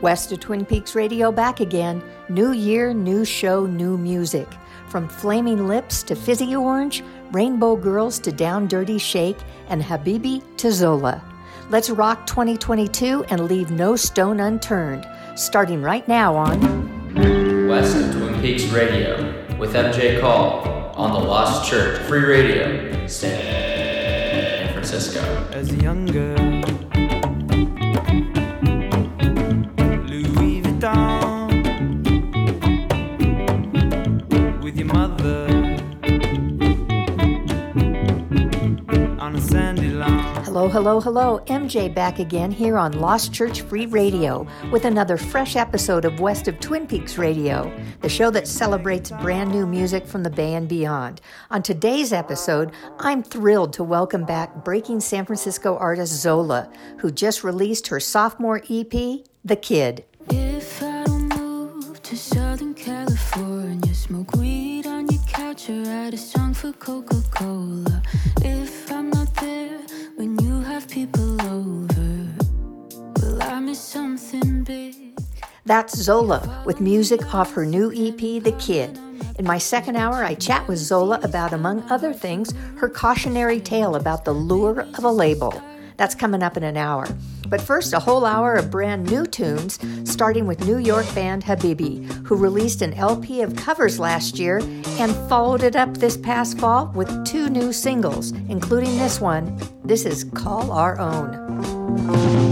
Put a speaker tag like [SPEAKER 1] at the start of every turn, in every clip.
[SPEAKER 1] West of Twin Peaks Radio back again. New year, new show, new music. From Flaming Lips to Fizzy Orange, Rainbow Girls to Down Dirty Shake, and Habibi to Zola. Let's rock 2022 and leave no stone unturned. Starting right now on
[SPEAKER 2] West of Twin Peaks Radio with MJ Call on the Lost Church Free Radio, San Francisco.
[SPEAKER 3] As a young girl,
[SPEAKER 1] Hello, hello. MJ back again here on Lost Church Free Radio with another fresh episode of West of Twin Peaks Radio, the show that celebrates brand new music from the Bay and beyond. On today's episode, I'm thrilled to welcome back breaking San Francisco artist Zola, who just released her sophomore EP, The Kid.
[SPEAKER 4] If I don't move to Southern California, smoke weed on your couch or write a song for Coca Cola. If I'm not there when you have people over, will I miss something big?
[SPEAKER 1] That's Zola with music off her new EP, The Kid. In my second hour, I chat with Zola about, among other things, her cautionary tale about the lure of a label. That's coming up in an hour. But first, a whole hour of brand new tunes, starting with New York band Habibi, who released an LP of covers last year and followed it up this past fall with two new singles, including this one. This is Call Our Own.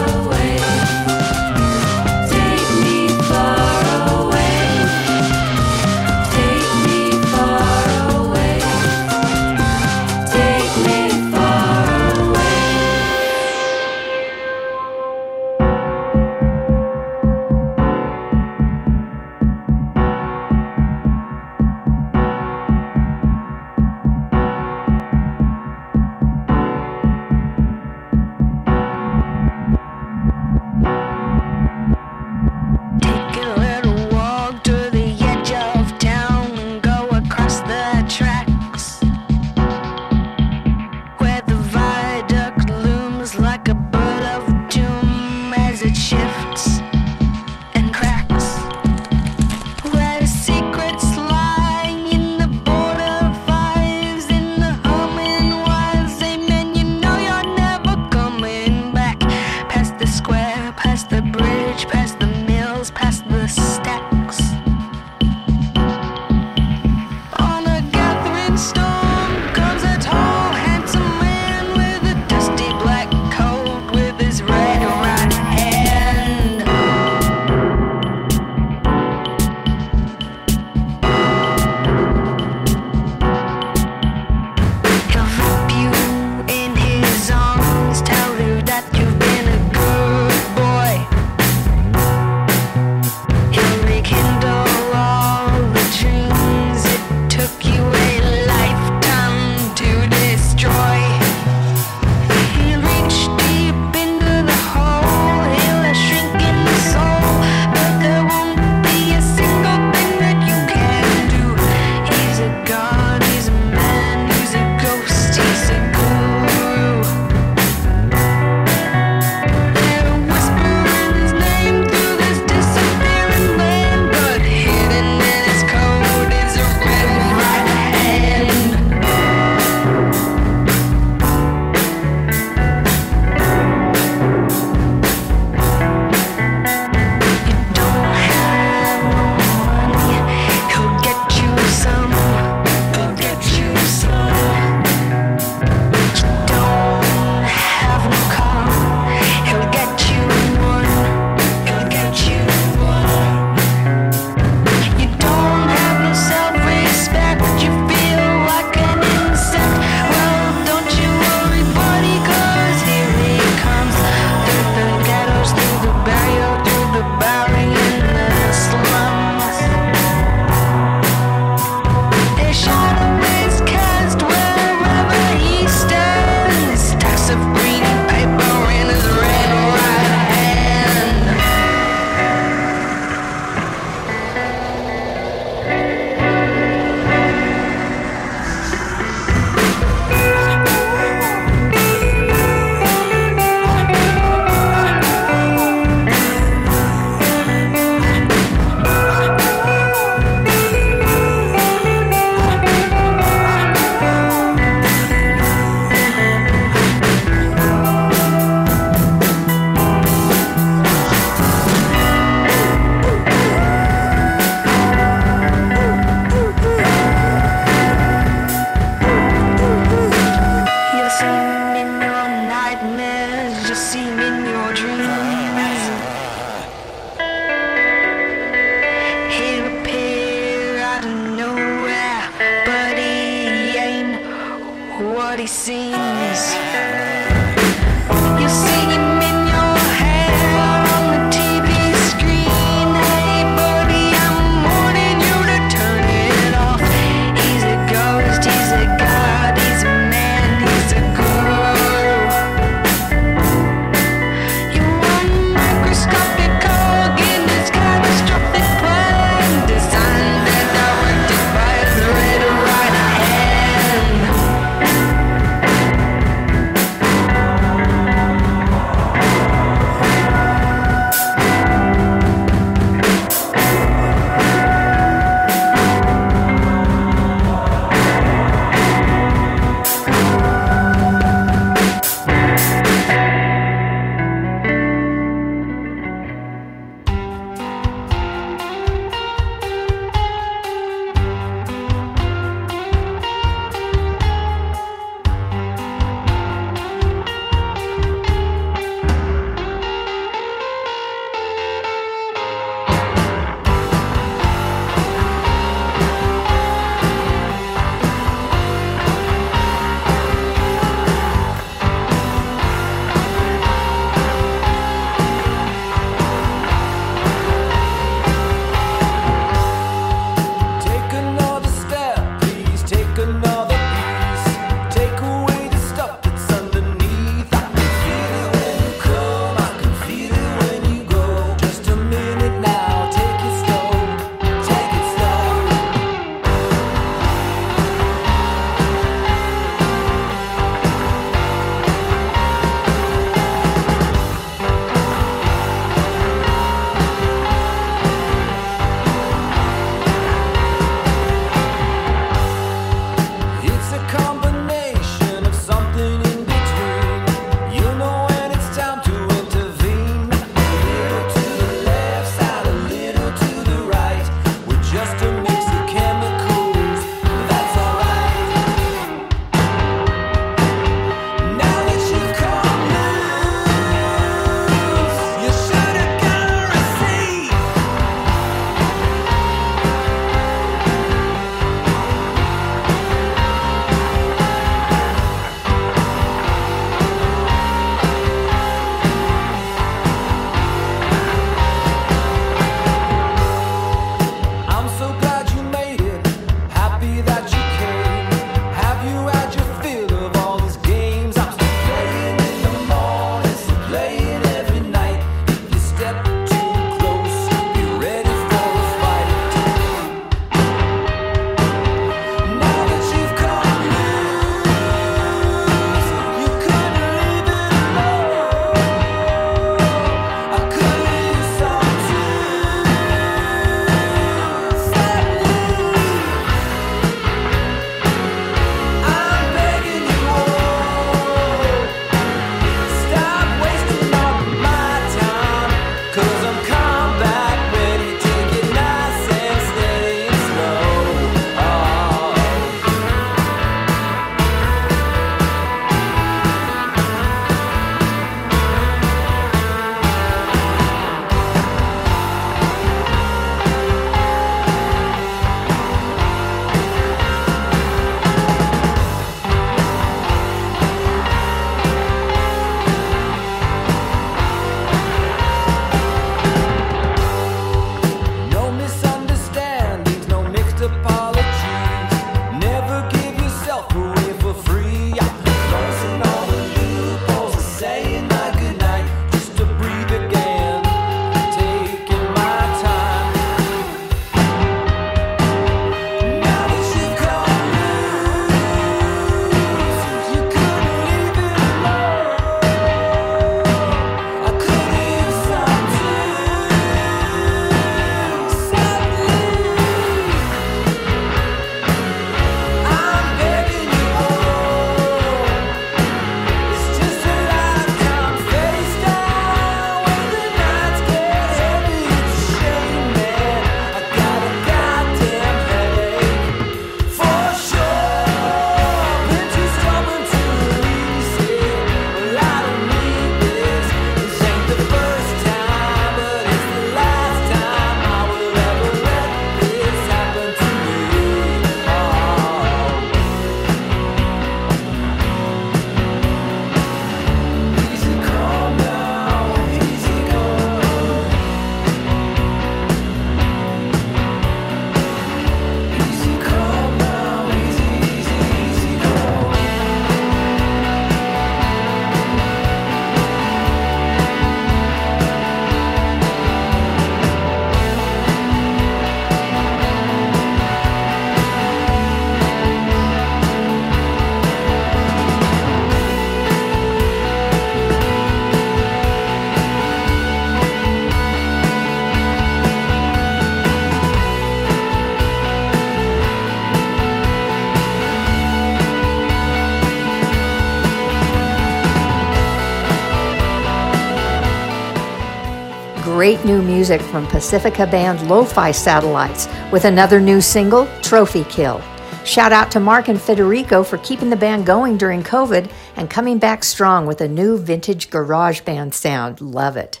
[SPEAKER 1] Great new music from Pacifica band Lo-Fi Satellites with another new single, Trophy Kill. Shout out to Mark and Federico for keeping the band going during COVID and coming back strong with a new vintage garage band sound. Love it.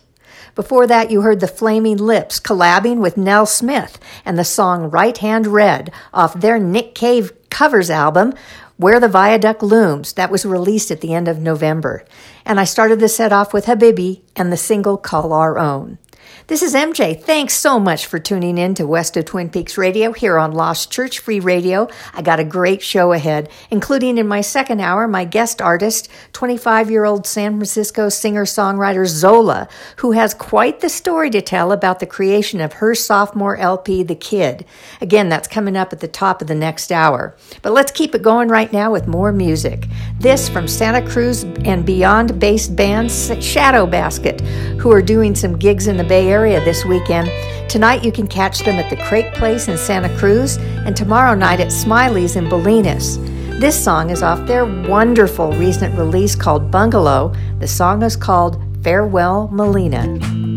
[SPEAKER 1] Before that, you heard the Flaming Lips collabing with Nell Smith and the song Right Hand Red off their Nick Cave covers album, Where the Viaduct Looms, that was released at the end of November. And I started the set off with Habibi and the single Call Our Own. This is MJ. Thanks so much for tuning in to West of Twin Peaks Radio here on Lost Church Free Radio. I got a great show ahead, including in my second hour, my guest artist, 25 year old San Francisco singer songwriter Zola, who has quite the story to tell about the creation of her sophomore LP, The Kid. Again, that's coming up at the top of the next hour. But let's keep it going right now with more music. This from Santa Cruz and beyond based band Shadow Basket, who are doing some gigs in the Bay Area area this weekend. Tonight you can catch them at the Crepe Place in Santa Cruz and tomorrow night at Smiley's in Bolinas. This song is off their wonderful recent release called Bungalow. The song is called Farewell Melina.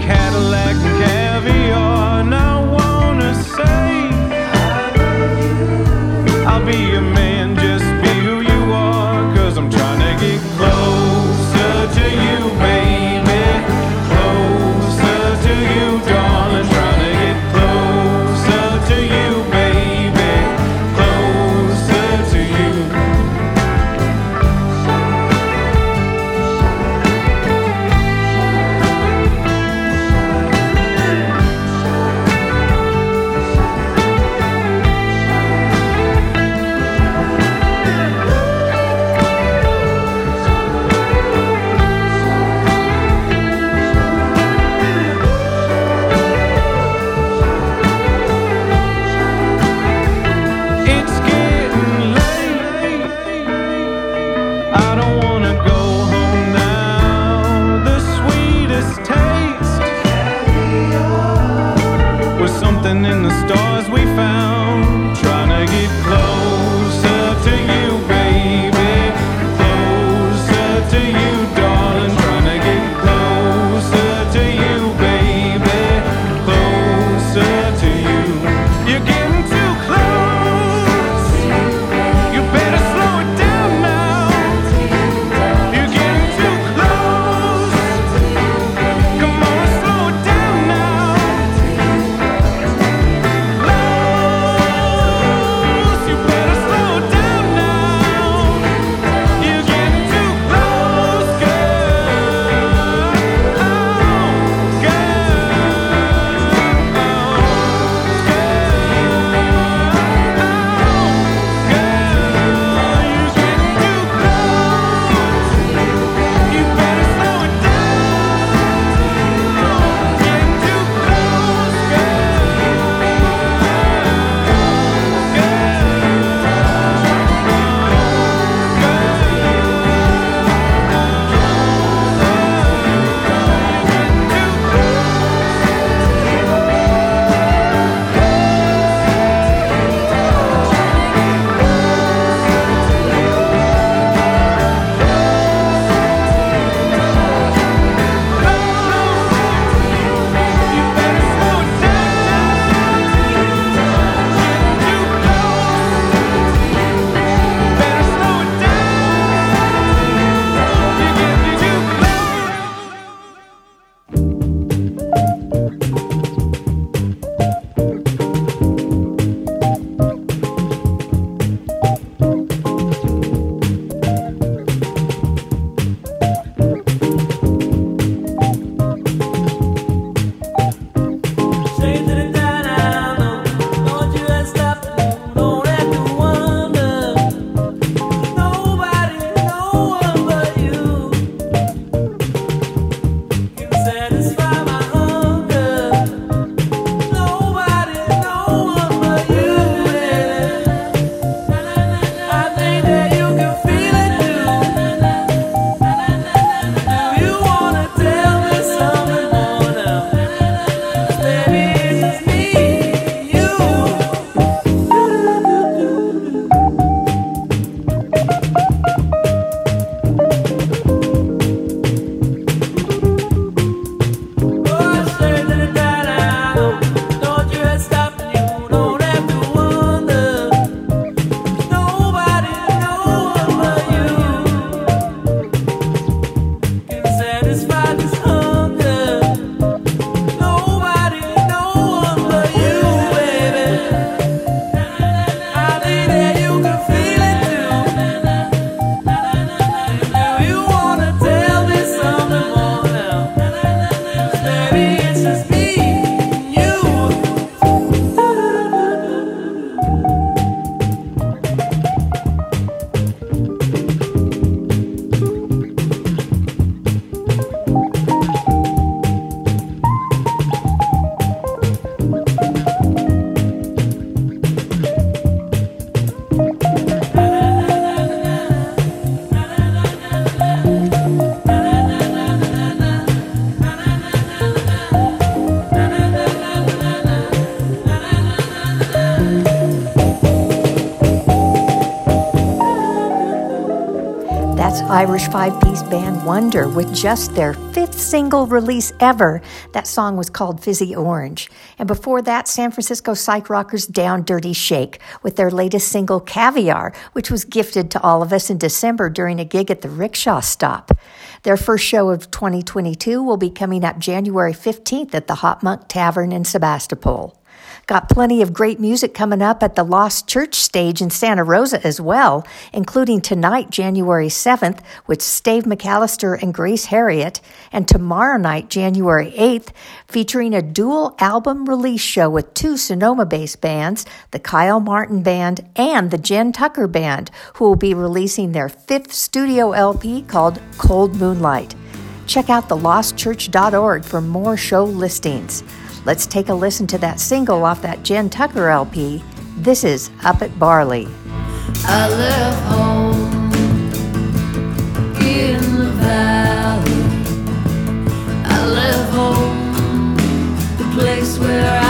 [SPEAKER 4] can
[SPEAKER 1] Irish five piece band Wonder with just their fifth single release ever. That song was called Fizzy Orange. And before that, San Francisco psych rockers Down Dirty Shake with their latest single Caviar, which was gifted to all of us in December during a gig at the Rickshaw Stop. Their first show of 2022 will be coming up January 15th at the HopMonk Tavern in Sebastopol. Got plenty of great music coming up at the Lost Church stage in Santa Rosa as well, including tonight, January 7th, with Stave McAllister and Grace Harriott, and tomorrow night, January 8th, featuring a dual album release show with two Sonoma based bands, the Kyle Martin Band and the Jen Tucker Band, who will be releasing their fifth studio LP called Cold Moonlight. Check out thelostchurch.org for more show listings. Let's take a listen to that single off that Jen Tucker LP. This is Up at Barley.
[SPEAKER 5] I left home in the valley. I left home, the place where I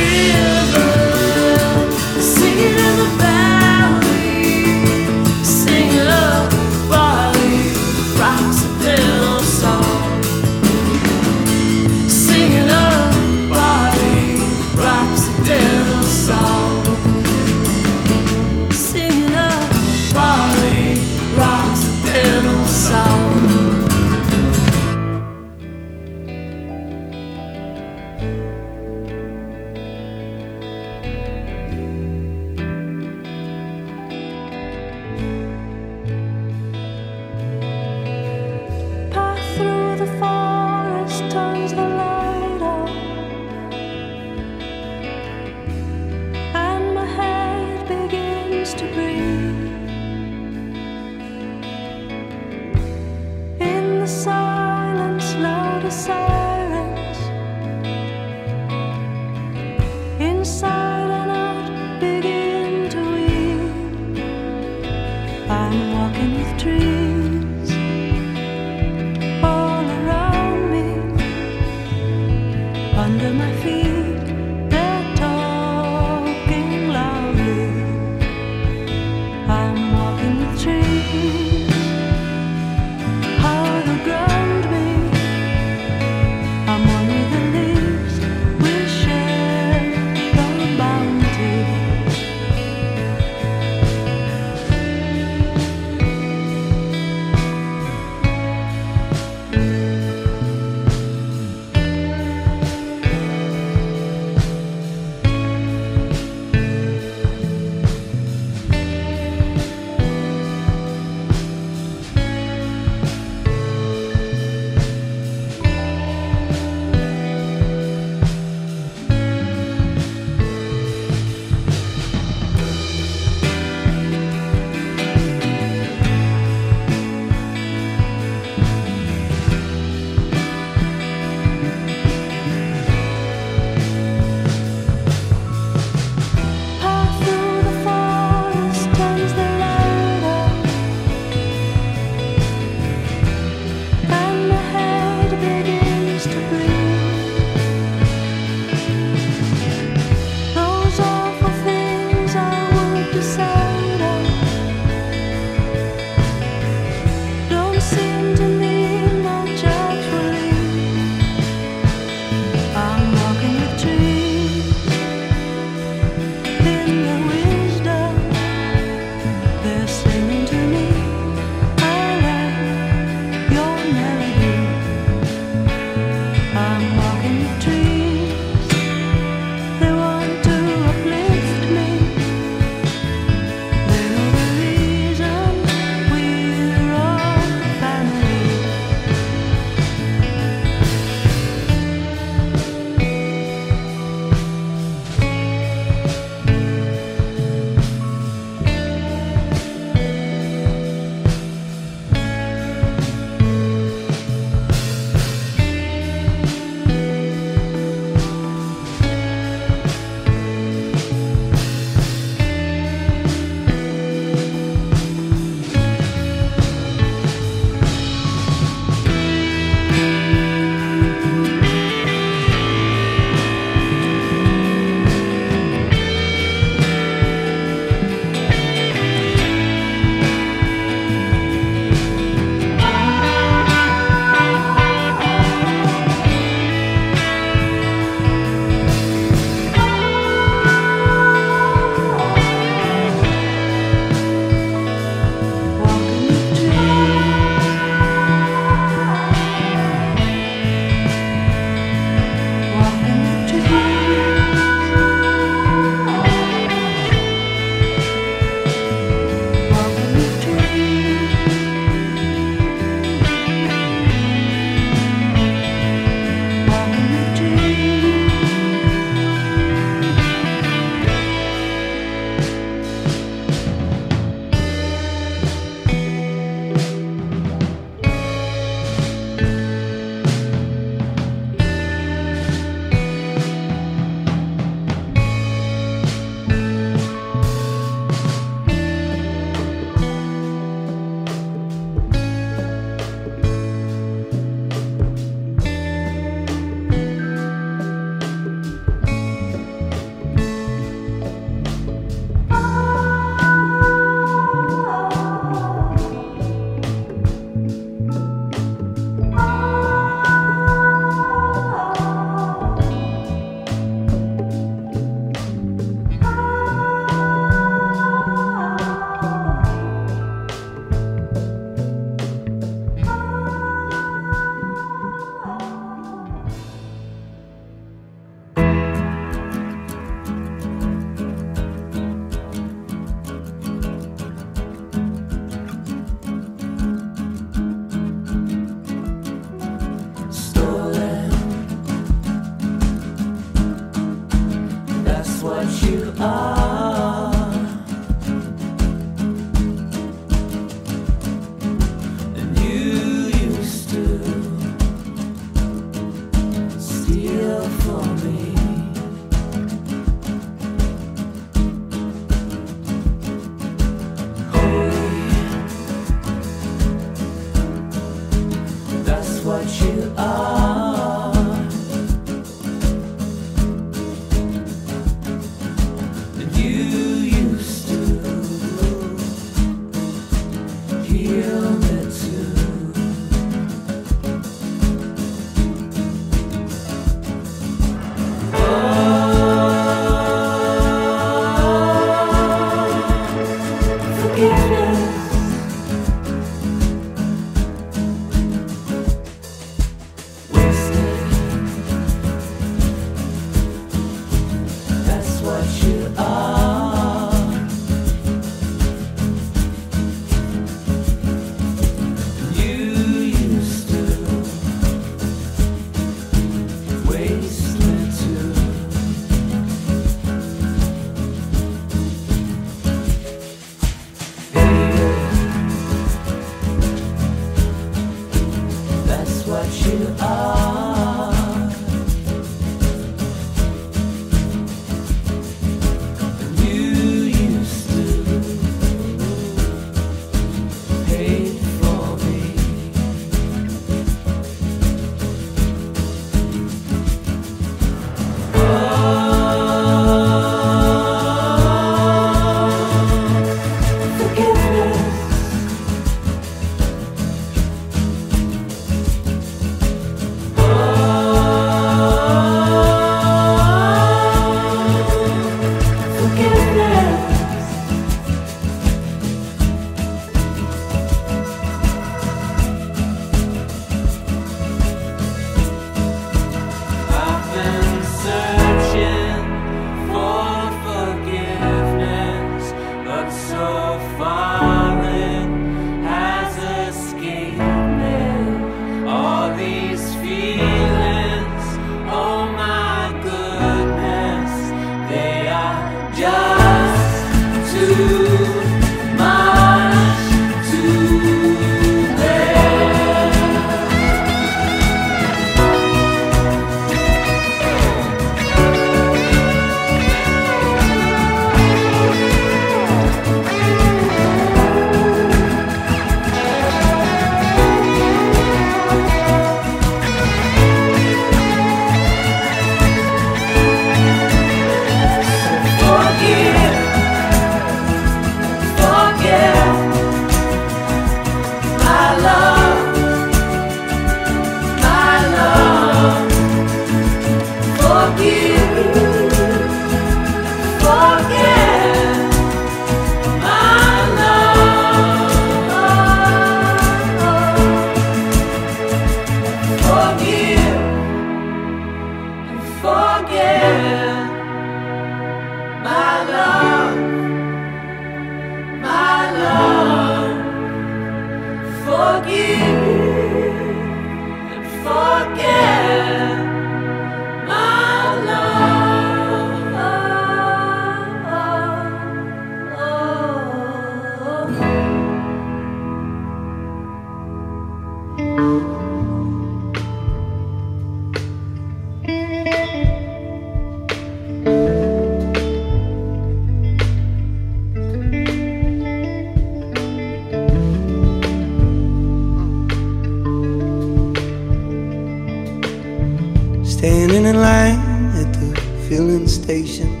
[SPEAKER 6] station.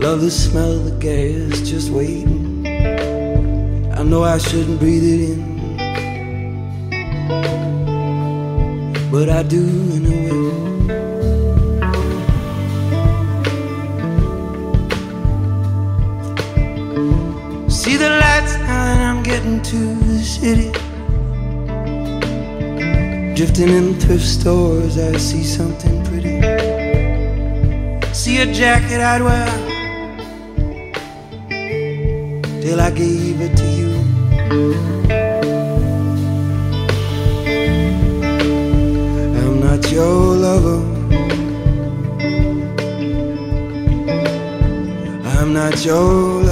[SPEAKER 6] Love the smell of the gas, just waiting. I know I shouldn't breathe it in, but I do anyway. See the lights now that I'm getting to the city. Drifting in thrift stores, I see something a jacket I'd wear till I gave it to you. I'm not your lover. I'm not your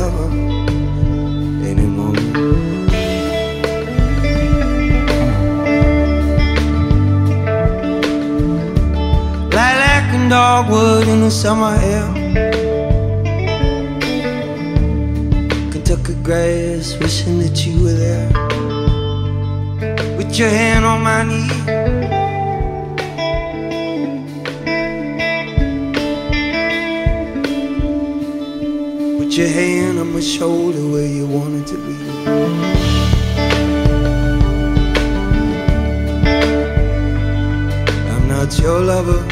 [SPEAKER 6] dogwood in the summer air. Kentucky grass, wishing that you were there. With your hand on my knee. With your hand on my shoulder where you wanted to be. I'm not your lover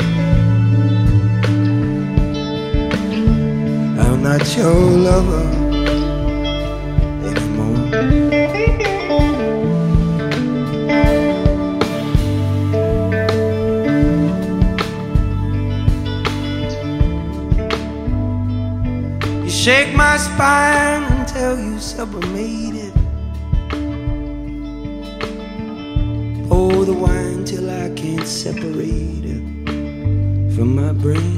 [SPEAKER 6] not your lover anymore. You shake my spine until you sublimated. Pour the wine till I can't separate it from my brain.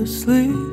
[SPEAKER 7] to
[SPEAKER 1] sleep.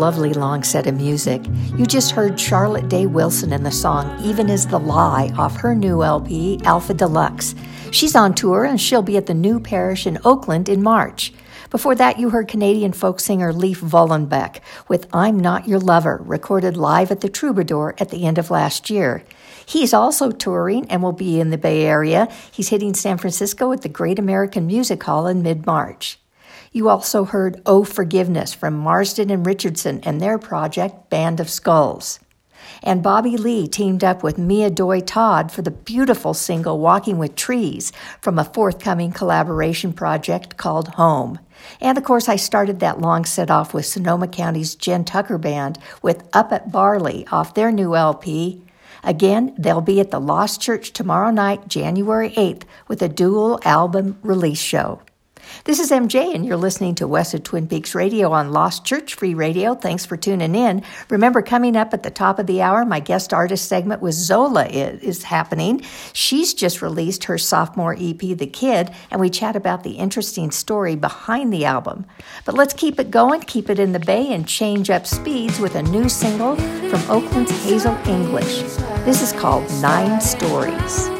[SPEAKER 1] Lovely long set of music. You just heard Charlotte Day Wilson in the song Even Is the Lie off her new LP, Alpha Deluxe. She's on tour and she'll be at the New Parish in Oakland in March. Before that, you heard Canadian folk singer Leif Vollebekk with I'm Not Your Lover, recorded live at the Troubadour at the end of last year. He's also touring and will be in the Bay Area. He's hitting San Francisco at the Great American Music Hall in mid March. You also heard Oh Forgiveness from Marsden and Richardson and their project Band of Skulls. And Bobby Lee teamed up with Mia Doi Todd for the beautiful single Walking with Trees from a forthcoming collaboration project called Home. And of course, I started that long set off with Sonoma County's Jen Tucker Band with Up at Barley off their new LP. Again, they'll be at the Lost Church tomorrow night, January 8th, with a dual album release show. This is MJ, and you're listening to West of Twin Peaks Radio on Lost Church Free Radio. Thanks for tuning in. Remember, coming up at the top of the hour, my guest artist segment with Zola is, is happening. She's just released her sophomore EP, The Kid, and we chat about the interesting story behind the album. But let's keep it going, keep it in the bay, and change up speeds with a new single from Oakland's Hazel English. This is called Nine Stories.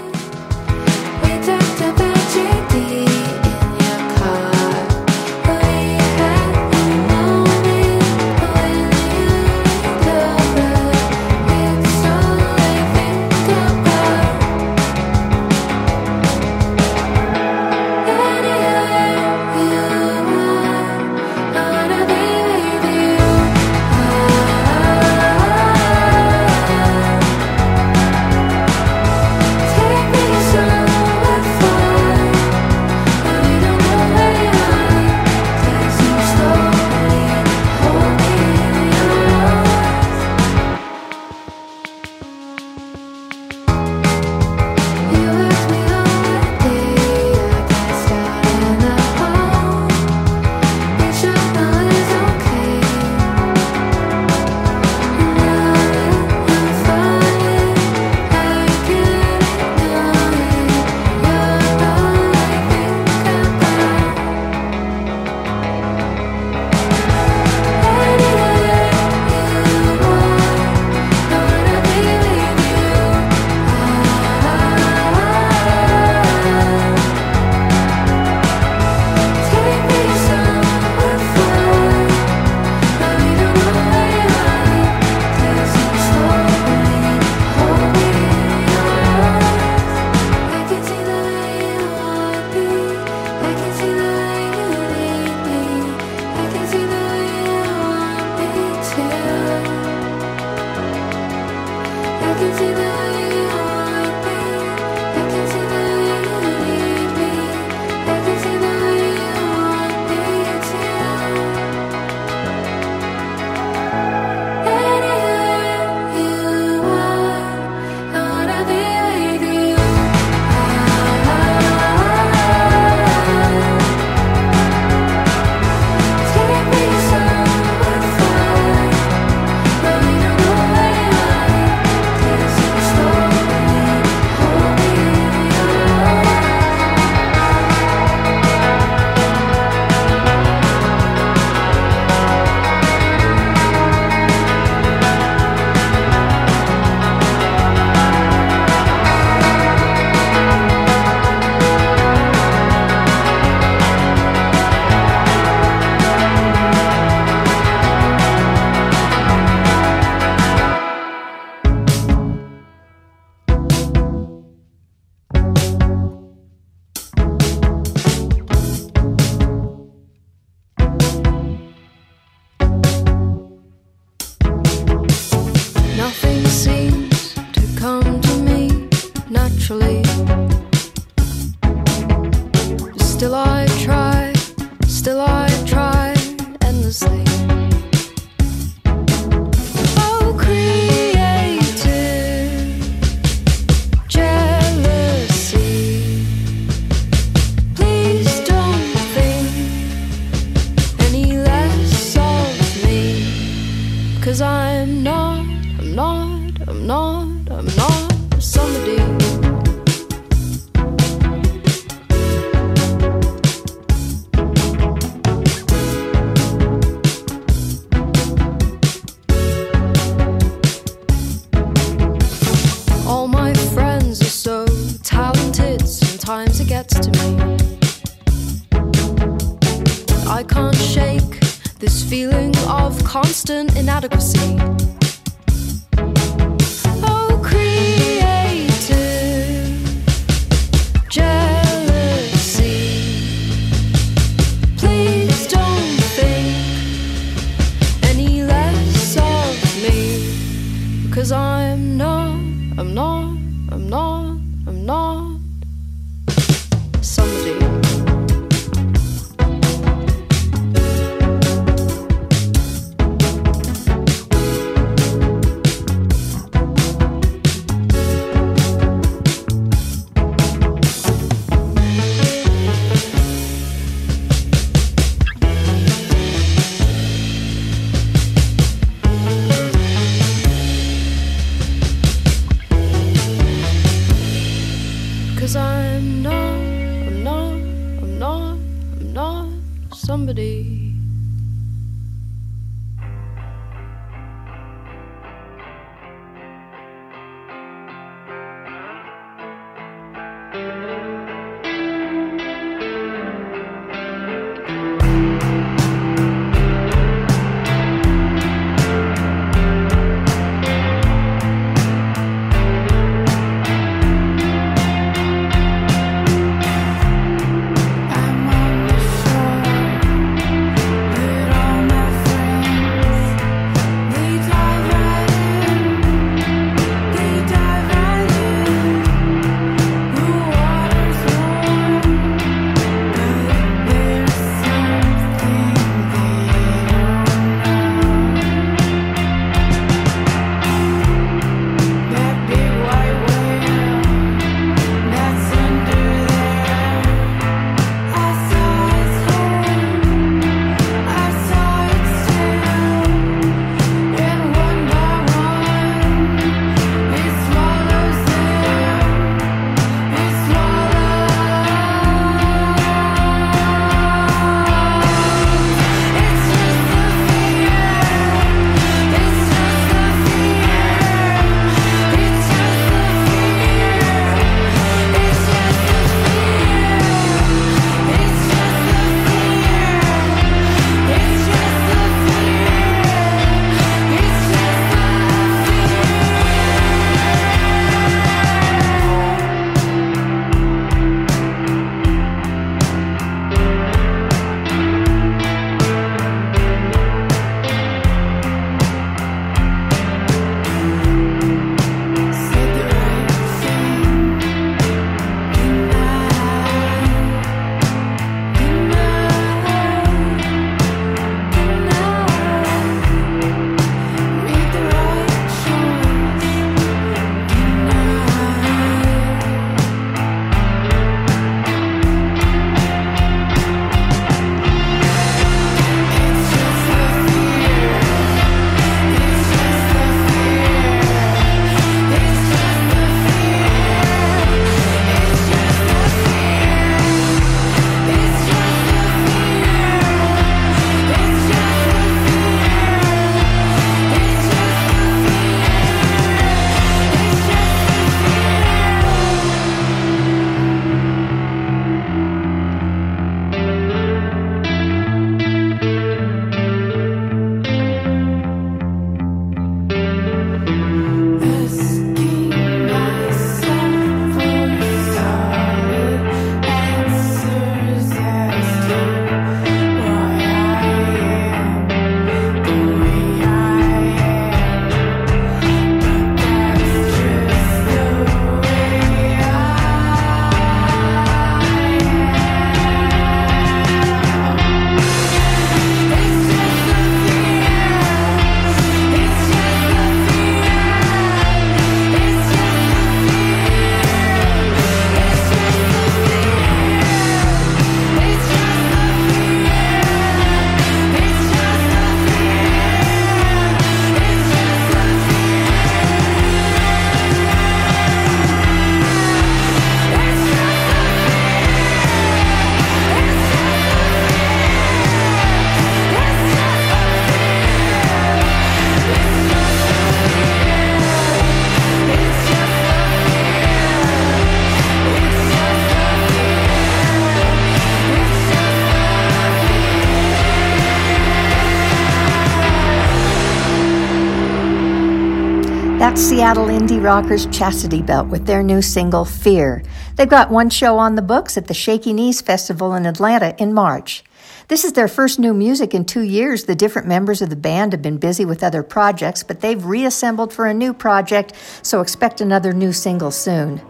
[SPEAKER 1] Rockers Chastity Belt with their new single, Fear. They've got one show on the books at the Shaky Knees Festival in Atlanta in March. This is their first new music in two years. The different members of the band have been busy with other projects, but they've reassembled for a new project, so expect another new single soon.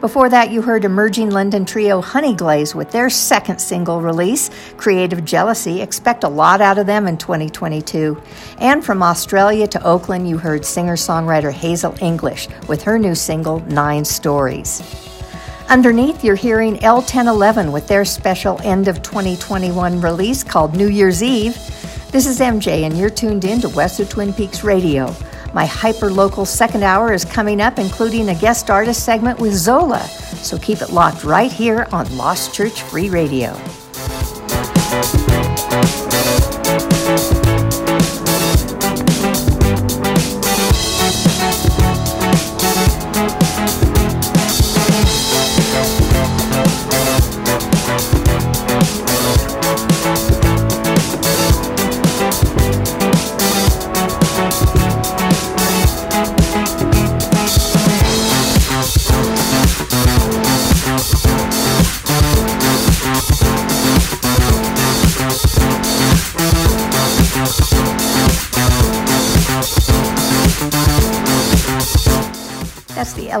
[SPEAKER 1] Before that, you heard emerging London trio Honeyglaze with their second single release, Creative Jealousy. Expect a lot out of them in 2022. And from Australia to Oakland, you heard singer songwriter Hazel English with her new single, Nine Stories. Underneath, you're hearing L1011 with their special end of 2021 release called New Year's Eve. This is MJ, and you're tuned in to West of Twin Peaks Radio. My hyper local second hour is coming up, including a guest artist segment with Zola. So keep it locked right here on Lost Church Free Radio.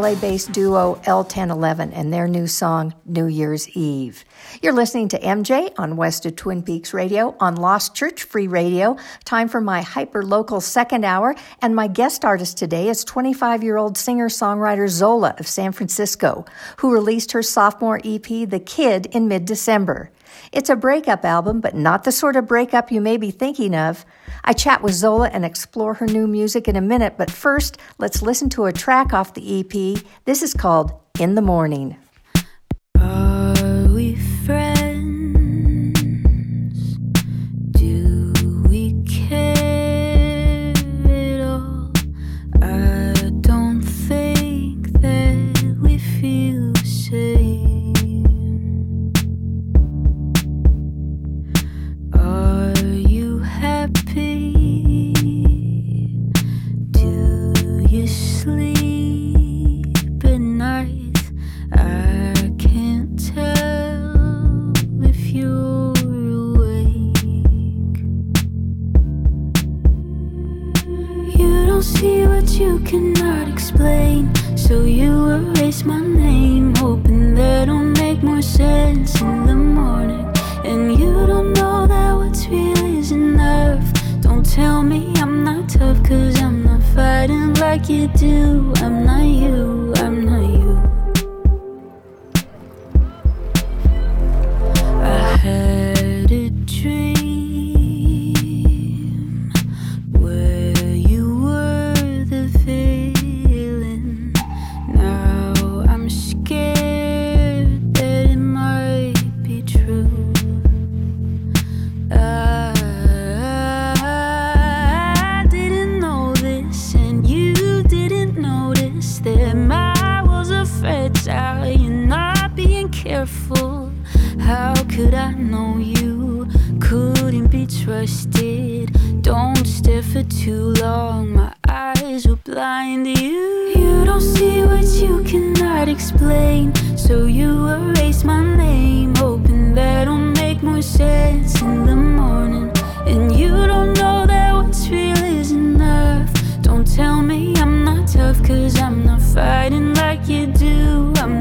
[SPEAKER 1] LA based duo L1011 and their new song, New Year's Eve. You're listening to MJ on West of Twin Peaks Radio on Lost Church Free Radio. Time for my hyper local second hour. And my guest artist today is 25 year old singer songwriter Zola of San Francisco, who released her sophomore EP, The Kid, in mid December. It's a breakup album, but not the sort of breakup you may be thinking of. I chat with Zola and explore her new music in a minute, but first, let's listen to a track off the EP. This is called In the Morning.
[SPEAKER 4] Are explain, so you erase my name, hoping that'll make more sense in the morning. And you don't know that what's real is enough. Don't tell me I'm not tough, cause I'm not fighting like you do. I'm not you, I'm not you. Trusted? Don't stare for too long. My eyes will blind you. You don't see what you cannot explain, so you erase my name, hoping that'll make more sense in the morning. And you don't know that what's real is enough. Don't tell me I'm not tough, cause I'm not fighting like you do. I'm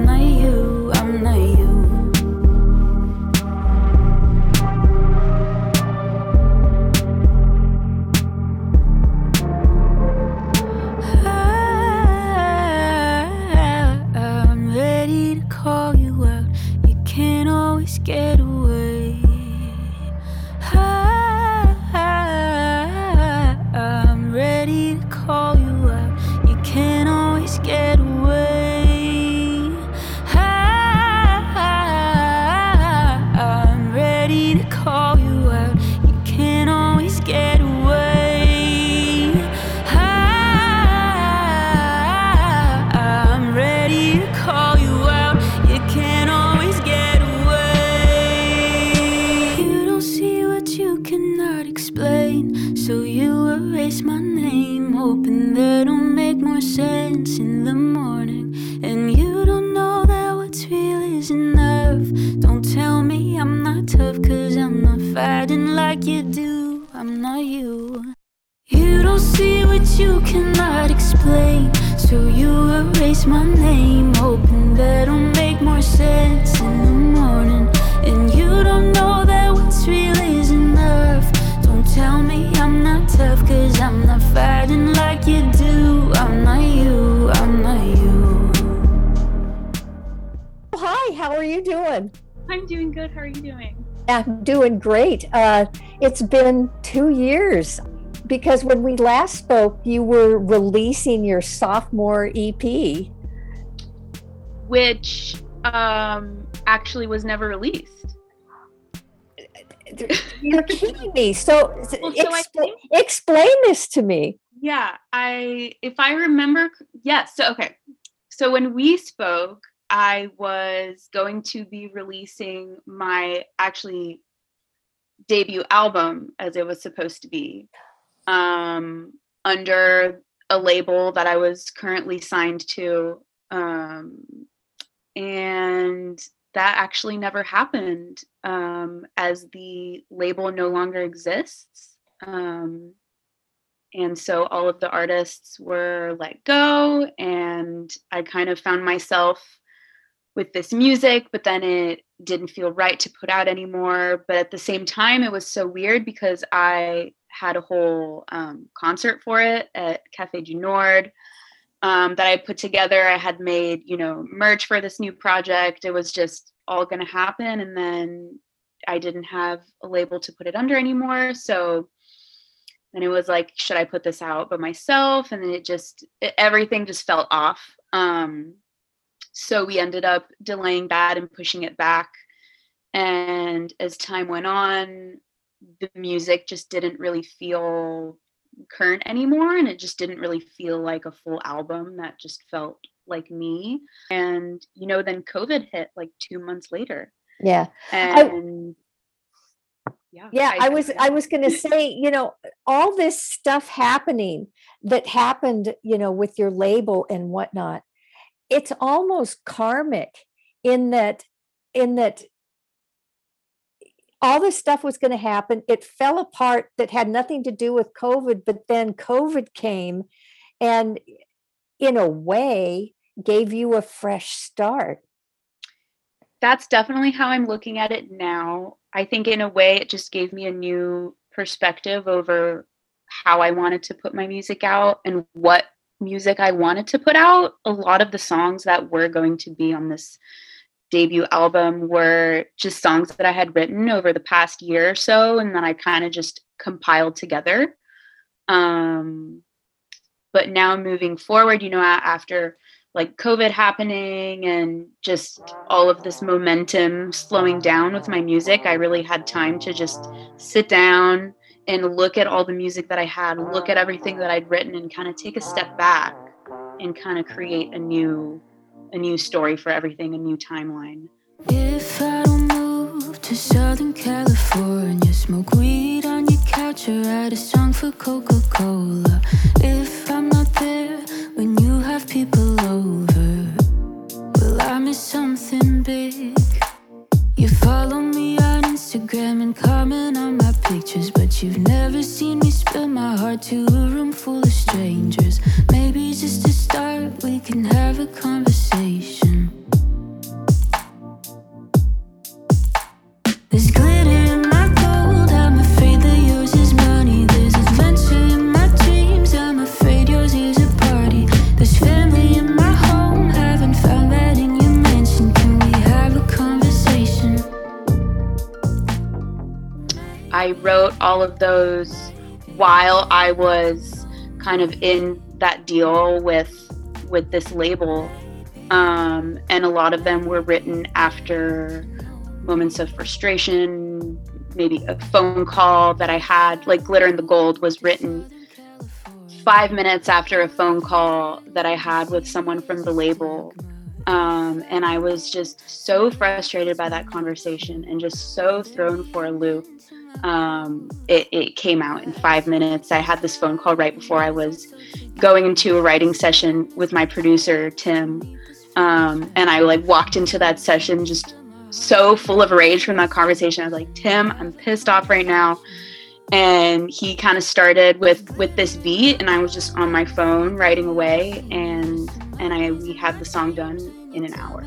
[SPEAKER 4] erase my name, hoping that'll make more sense in the morning. And you don't know that what's real is enough. Don't tell me I'm not tough, cause I'm not fighting like you do. I'm not you, I'm not you.
[SPEAKER 1] Hi, how are you doing?
[SPEAKER 8] I'm doing good. How are you doing?
[SPEAKER 1] I'm doing great. Uh, it's been two years because when we last spoke, you were releasing your sophomore EP.
[SPEAKER 8] Which um, actually was never released.
[SPEAKER 1] You're kidding me. So,
[SPEAKER 8] Well, so
[SPEAKER 1] expl-
[SPEAKER 8] think-
[SPEAKER 1] explain this to me.
[SPEAKER 8] Yeah, I if I remember, yes. So okay, so when we spoke, I was going to be releasing my actually debut album as it was supposed to be um, under a label that I was currently signed to. Um, and that actually never happened um, as the label no longer exists. Um, and so all of the artists were let go, and I kind of found myself with this music, but then it didn't feel right to put out anymore. But at the same time, it was so weird because I had a whole um, concert for it at Cafe du Nord um, that I put together. I had made, you know, merch for this new project. It was just all going to happen. And then I didn't have a label to put it under anymore. So then it was like, should I put this out by myself? And then it just, it, everything just felt off. Um, so we ended up delaying that and pushing it back. And as time went on, the music just didn't really feel current anymore and it just didn't really feel like a full album that just felt like me and you know then covid hit like 2 months later
[SPEAKER 1] Yeah.
[SPEAKER 8] and yeah
[SPEAKER 1] Yeah, I, was I was going to say, you know, all this stuff happening that happened, you know, with your label and whatnot. It's almost karmic in that in that all this stuff was going to happen. It fell apart that had nothing to do with COVID, but then COVID came and in a way gave you a fresh start.
[SPEAKER 8] that's definitely how I'm looking at it now. I think in a way it just gave me a new perspective over how I wanted to put my music out and what music I wanted to put out. A lot of the songs that were going to be on this debut album were just songs that I had written over the past year or so and that I kind of just compiled together. Um, but now moving forward, you know, after like COVID happening and just all of this momentum slowing down with my music, I really had time to just sit down and look at all the music that I had, look at everything that I'd written and kind of take a step back and kind of create a new a new story for everything, a new timeline.
[SPEAKER 4] If I don't move to Southern California, smoke weed on your couch or write a song for Coca Cola. If I'm not there when you have people over, will I miss something big? You follow me on Instagram and comment on my pictures, but you've never seen me spill my heart to a room full of strangers. Maybe just to start, we can have a conversation.
[SPEAKER 8] I wrote all of those while I was kind of in that deal with with this label. Um, and a lot of them were written after moments of frustration, maybe a phone call that I had, like Glitter and the Gold was written five minutes after a phone call that I had with someone from the label. Um, and I was just so frustrated by that conversation and just so thrown for a loop. Um, it, it came out in five minutes. I had this phone call right before I was going into a writing session with my producer Tim, um, and I like walked into that session just so full of rage from that conversation. I was like, Tim, I'm pissed off right now. And he kind of started with with this beat, and I was just on my phone writing away, and and I we had the song done in an hour.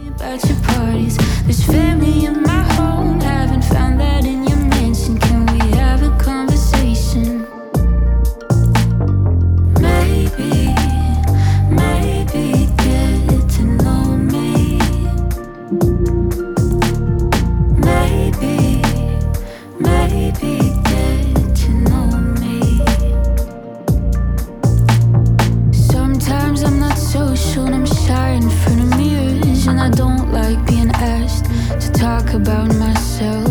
[SPEAKER 4] Talk about myself.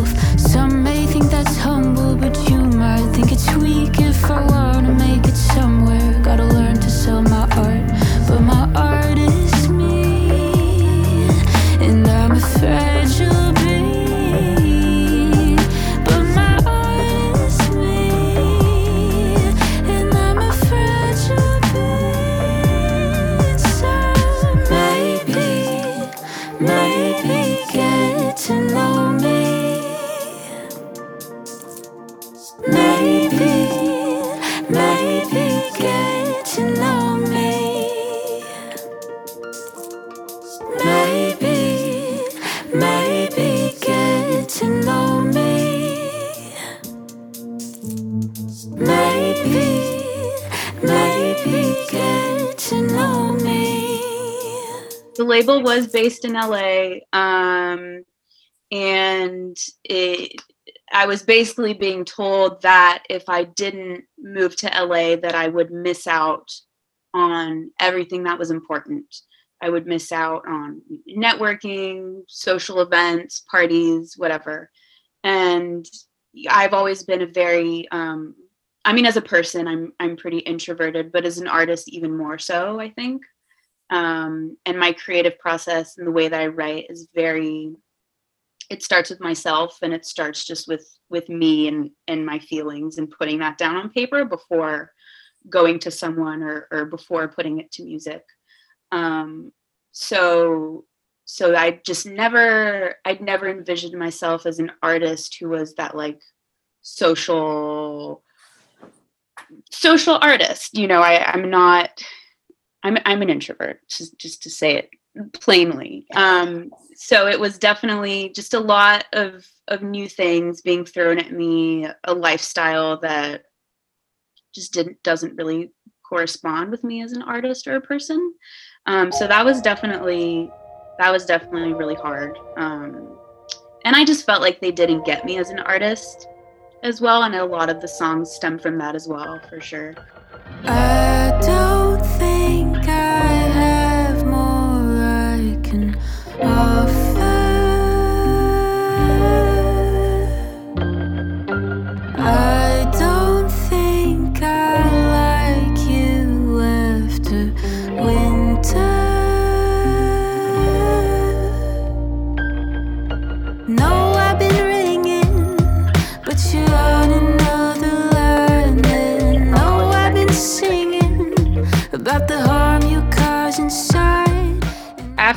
[SPEAKER 8] Label was based in LA, um, and it. I was basically being told that if I didn't move to LA, that I would miss out on everything that was important. I would miss out on networking, social events, parties, whatever. And I've always been a very um, I mean, as a person, I'm I'm pretty introverted, but as an artist, even more so. I think, um, and my creative process and the way that I write is very. It starts with myself, and it starts just with with me and and my feelings, and putting that down on paper before going to someone or or before putting it to music. Um, so so I just never I'd never envisioned myself as an artist who was that like social social artist you know I, i'm not i'm i'm an introvert just, just to say it plainly. Um so it was definitely just a lot of of new things being thrown at me a lifestyle that just didn't doesn't really correspond with me as an artist or a person. Um so that was definitely that was definitely really hard. Um and i just felt like they didn't get me as an artist as well and a lot of the songs stem from that as well for sure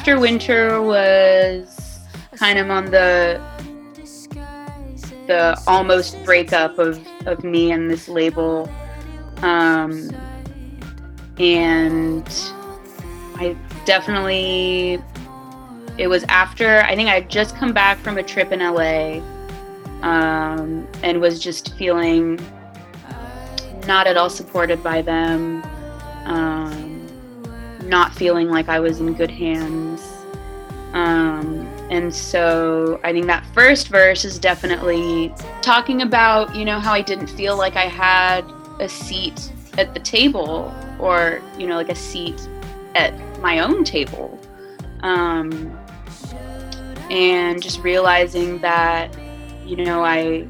[SPEAKER 4] after winter
[SPEAKER 8] was kind of on the the almost breakup of of me and this label. Um and i definitely it was after i think i had just come back from a trip in la um and was just feeling not at all supported by them. Um not feeling like I was in good hands. Um, and so I think that first verse is definitely talking about, you know, how I didn't feel like I had a seat at the table or, you know, like a seat at my own table. Um, and just realizing that, you know, I,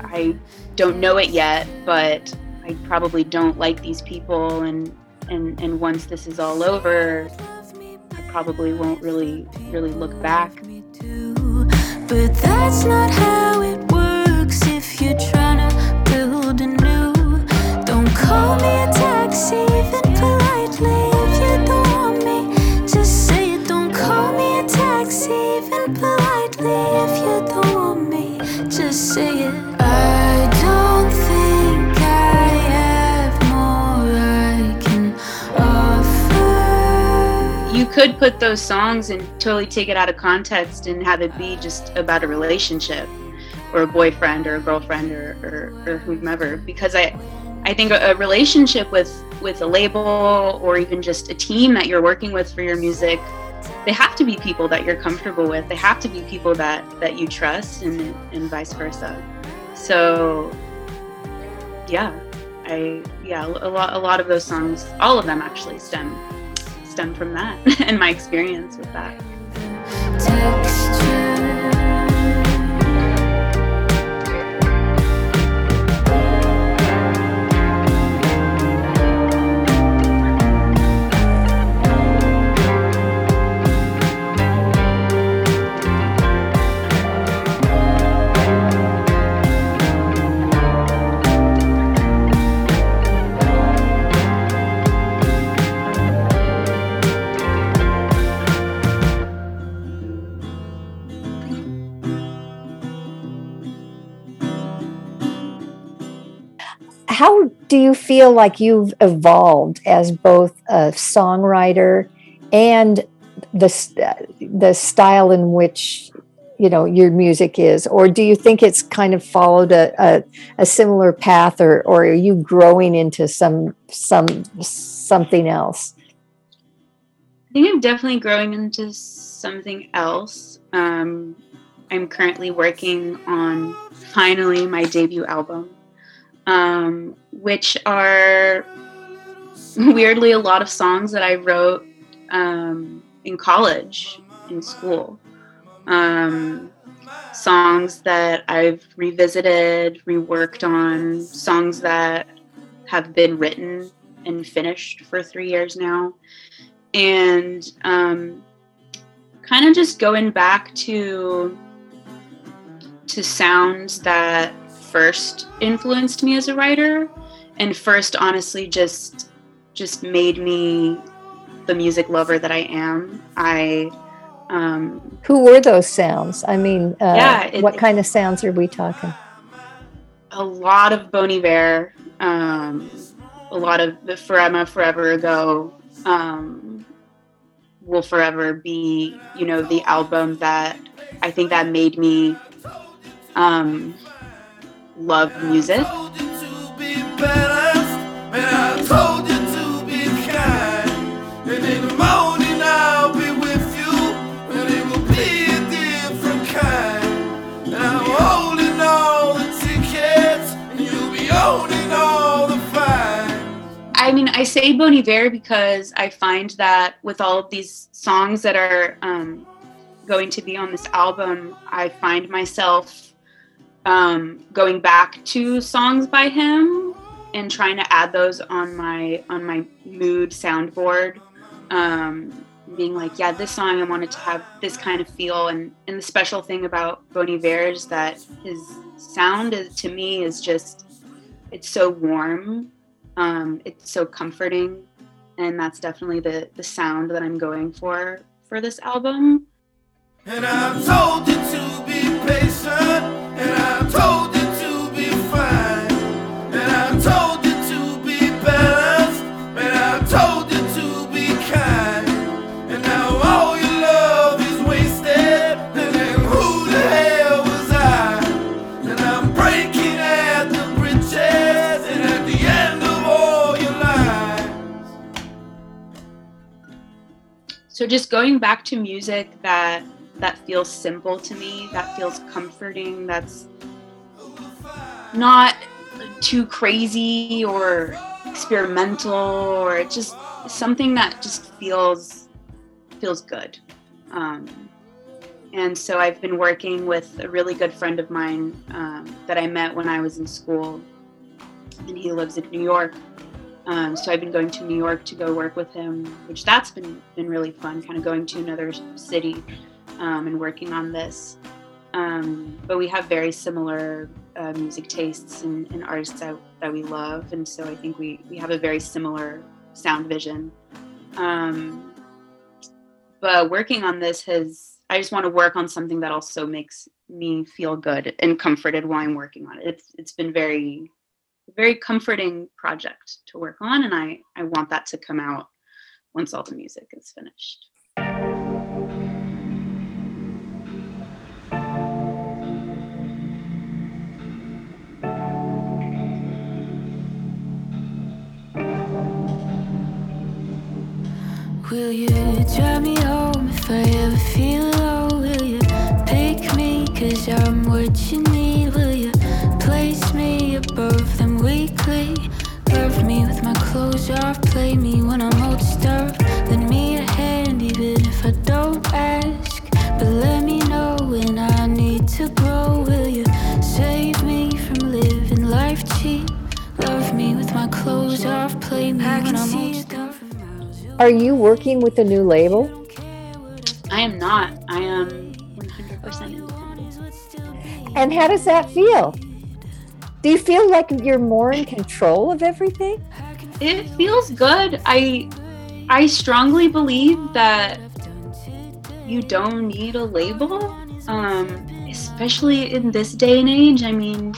[SPEAKER 8] I don't know it yet, but I probably don't like these people and and and once this is all over i probably won't really really look back.
[SPEAKER 4] But that's not how it works if you're trying to build a new. Don't call me a taxi even politely if you don't want me. Just say it don't call me a taxi even politely if you don't want me. Just say it.
[SPEAKER 8] Could put those songs and totally take it out of context and have it be just about a relationship or a boyfriend or a girlfriend or, or, or whomever. Because i i think a, a relationship with with a label or even just a team that you're working with for your music they have to be people that you're comfortable with. They have to be people that that you trust and and vice versa. So yeah i yeah a lot a lot of those songs all of them actually stem stem from that and my experience with that
[SPEAKER 1] do you feel like you've evolved as both a songwriter and the the style in which you know your music is, or do you think it's kind of followed a, a, a similar path, or or are you growing into some some something else?
[SPEAKER 8] I think I'm definitely growing into something else. Um, I'm currently working on finally my debut album, um, which are weirdly a lot of songs that I wrote um, in college, in school. Um, songs that I've revisited, reworked on, songs that have been written and finished for three years now and um, kind of just going back to to sounds that first influenced me as a writer and first honestly just just made me the music lover that i am i um,
[SPEAKER 1] Who were those sounds? I mean, uh,
[SPEAKER 8] Yeah, it-
[SPEAKER 1] what kind of sounds are we talking?
[SPEAKER 8] a lot of Bon Iver, um, a lot of the For Emma, Forever Ago um, will forever be, you know, the album that I think that made me um, love music. I mean, I say Bon Iver because I find that with all of these songs that are um, going to be on this album, I find myself um, going back to songs by him and trying to add those on my on my mood soundboard. Um, being like, yeah, this song I wanted to have this kind of feel, and and the special thing about Bon Iver is that his sound is to me is just it's so warm. Um, it's so comforting. And that's definitely the the sound that i'm going for for this album.
[SPEAKER 9] And I'm told you to be patient,
[SPEAKER 8] so just going back to music that that feels simple to me that feels comforting that's not too crazy or experimental or just something that just feels feels good um, and so i've been working with a really good friend of mine um, that i met when i was in school and he lives in new york um, so I've been going to New York to go work with him, which that's been been really fun. Kind of going to another city um, and working on this. Um, but we have very similar uh, music tastes and, and artists that, that we love, and so I think we we have a very similar sound vision. Um, but working on this has I just want to work on something that also makes me feel good and comforted while I'm working on it. It's it's been very very comforting project to work on and I I want that to come out once all the music is finished.
[SPEAKER 4] Will you drive me home if I ever feel low? Will you pick me cause I'm what you need? Will you place me above them weekly? Love me with my clothes off, play me when I'm old stuff. Lend me a hand even if I don't ask. But let me know when I need to grow. Will you save me from living life cheap? Love me with my clothes off, play me when I'm old stuff.
[SPEAKER 1] Are you working with a new label?
[SPEAKER 8] I am not. I am 100% independent.
[SPEAKER 1] And how does that feel? Do you feel like you're more in control of everything?
[SPEAKER 8] It feels good. I I strongly believe that you don't need a label, um, especially in this day and age. I mean,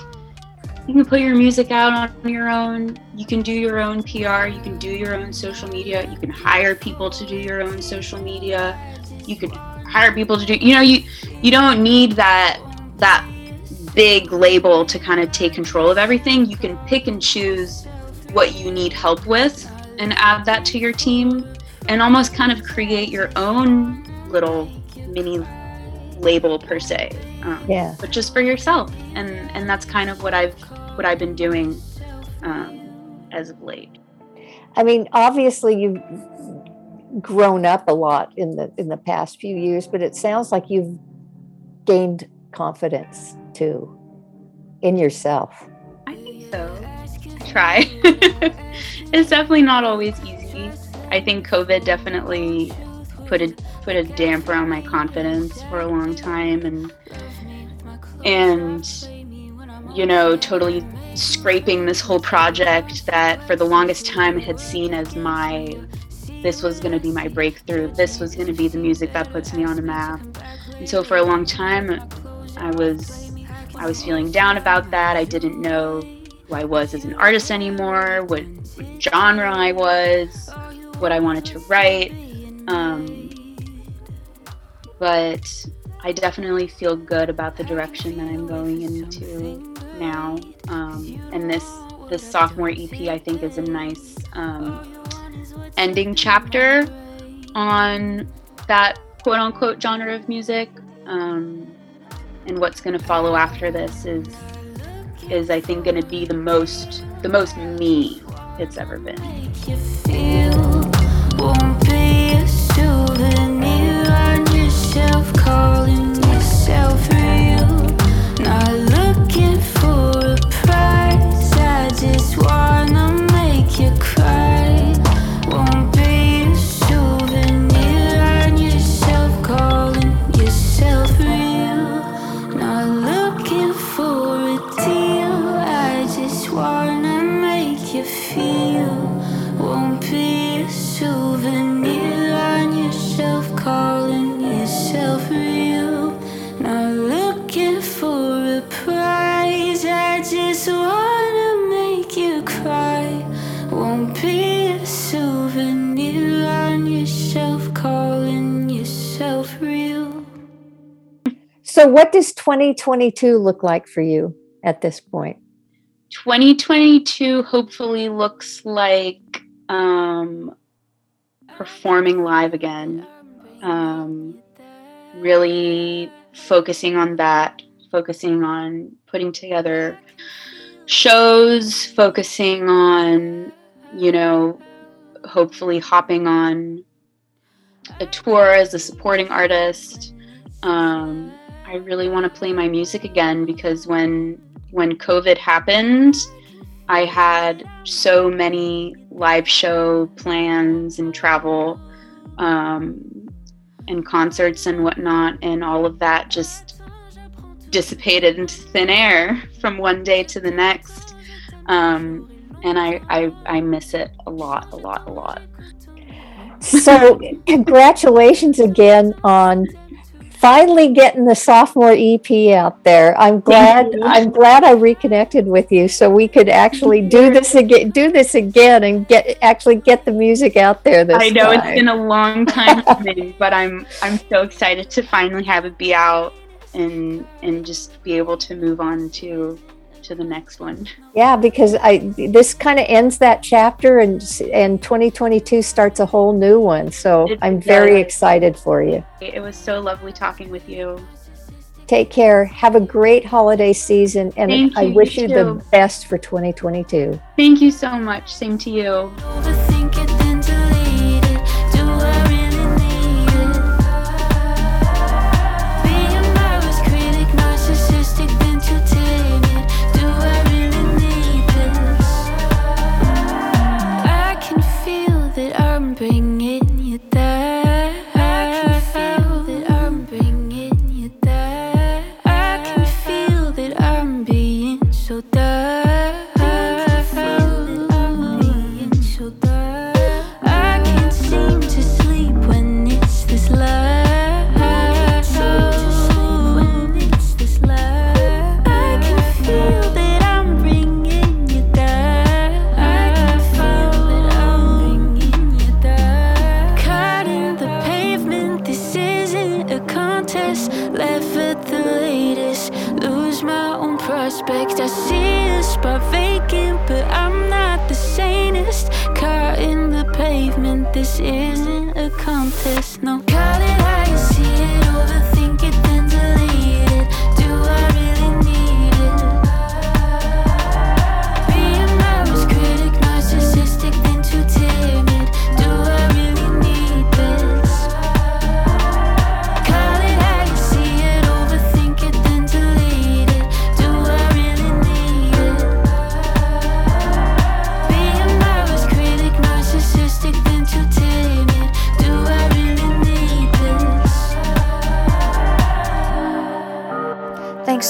[SPEAKER 8] you can put your music out on your own. You can do your own PR. You can do your own social media. You can hire people to do your own social media. You could hire people to do. You know, you you don't need that that big label to kind of take control of everything. You can pick and choose what you need help with and add that to your team and almost kind of create your own little mini label per se um,
[SPEAKER 1] Yeah.
[SPEAKER 8] but just for yourself and and that's kind of what i've what i've been doing um, as of late.
[SPEAKER 1] I mean, obviously you've grown up a lot in the in the past few years, but it sounds like you've gained confidence too in yourself.
[SPEAKER 8] i think so. Try. It's definitely not always easy. I think covid definitely put a put a damper on my confidence for a long time and and you know totally scraping this whole project that for the longest time had seen as my this was going to be my breakthrough. This was going to be the music that puts me on a map. And so for a long time i was i was feeling down about that. I didn't know who i was as an artist anymore what, what genre i was what i wanted to write. Um, but I definitely feel good about the direction that I'm going into now. Um, and this this sophomore EP, I think, is a nice um, ending chapter on that quote unquote genre of music. Um, and what's going to follow after this is is I think going to be the most the most me it's ever been.
[SPEAKER 4] Calling
[SPEAKER 1] So what does 2022 look like for you at this point?
[SPEAKER 8] 2022 hopefully looks like um, performing live again. Um, really focusing on that, focusing on putting together shows, focusing on, you know, hopefully hopping on a tour as a supporting artist. Um, I really want to play my music again because when when COVID happened, I had so many live show plans and travel um, and concerts and whatnot, and all of that just dissipated into thin air from one day to the next. Um, and I, I, I miss it a lot, a lot, a lot.
[SPEAKER 1] So congratulations again on finally getting the sophomore EP out there. I'm glad. I'm glad I reconnected with you so we could actually do this again do this again and get actually get the music out there this
[SPEAKER 8] I know
[SPEAKER 1] time.
[SPEAKER 8] it's been a long time coming, but I'm I'm so excited to finally have it be out and and just be able to move on to to
[SPEAKER 4] to the next one.
[SPEAKER 1] Yeah, because I this kind of ends that chapter and and 2022 starts a whole new one. So
[SPEAKER 4] It
[SPEAKER 1] I'm very
[SPEAKER 4] does.
[SPEAKER 1] excited for you.
[SPEAKER 4] It was so lovely talking with you.
[SPEAKER 1] Take care. Have a great holiday season and
[SPEAKER 4] Thank
[SPEAKER 1] I
[SPEAKER 4] you,
[SPEAKER 1] wish
[SPEAKER 4] you
[SPEAKER 1] you the best for 2022.
[SPEAKER 4] Thank you so much. Same to you.
[SPEAKER 10] Left at the latest, lose my own prospect. I see a spot vacant, but I'm not the sanest. Caught in the pavement, this isn't a contest. No,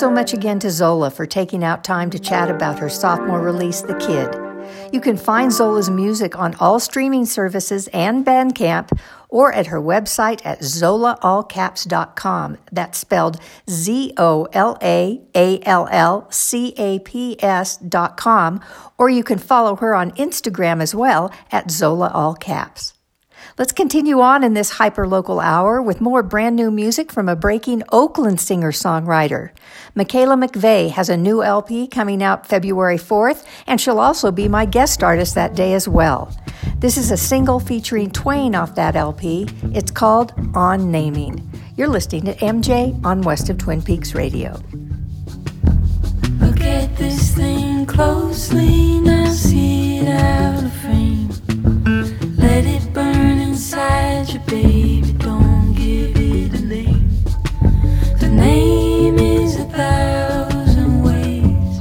[SPEAKER 1] so much again to Zola for taking out time to chat about her sophomore release, The Kid. You can find Zola's music on all streaming services and Bandcamp or at her website at zolaallcaps.com. That's spelled Z O L A A L L C A P S dot com, or you can follow her on Instagram as well at Zola All Caps. Let's continue on in this hyperlocal hour with more brand new music from a breaking Oakland singer songwriter. Michaela McVeigh has a new LP coming out February 4th, and she'll also be my guest artist that day as well. This is a single featuring Twain off that LP. It's called On Naming. You're listening to MJ on West of Twin Peaks Radio.
[SPEAKER 10] Look at this thing closely, now see it out inside you, baby. Don't give it a name. The name is a thousand ways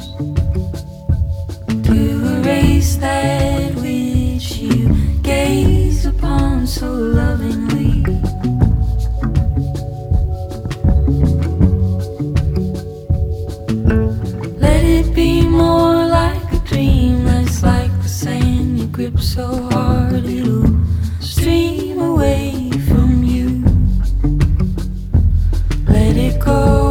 [SPEAKER 10] to erase that which you gaze upon so lovingly. Let it be more like a dream, less like the sand you grip so hard it'll stream away from you. Let it go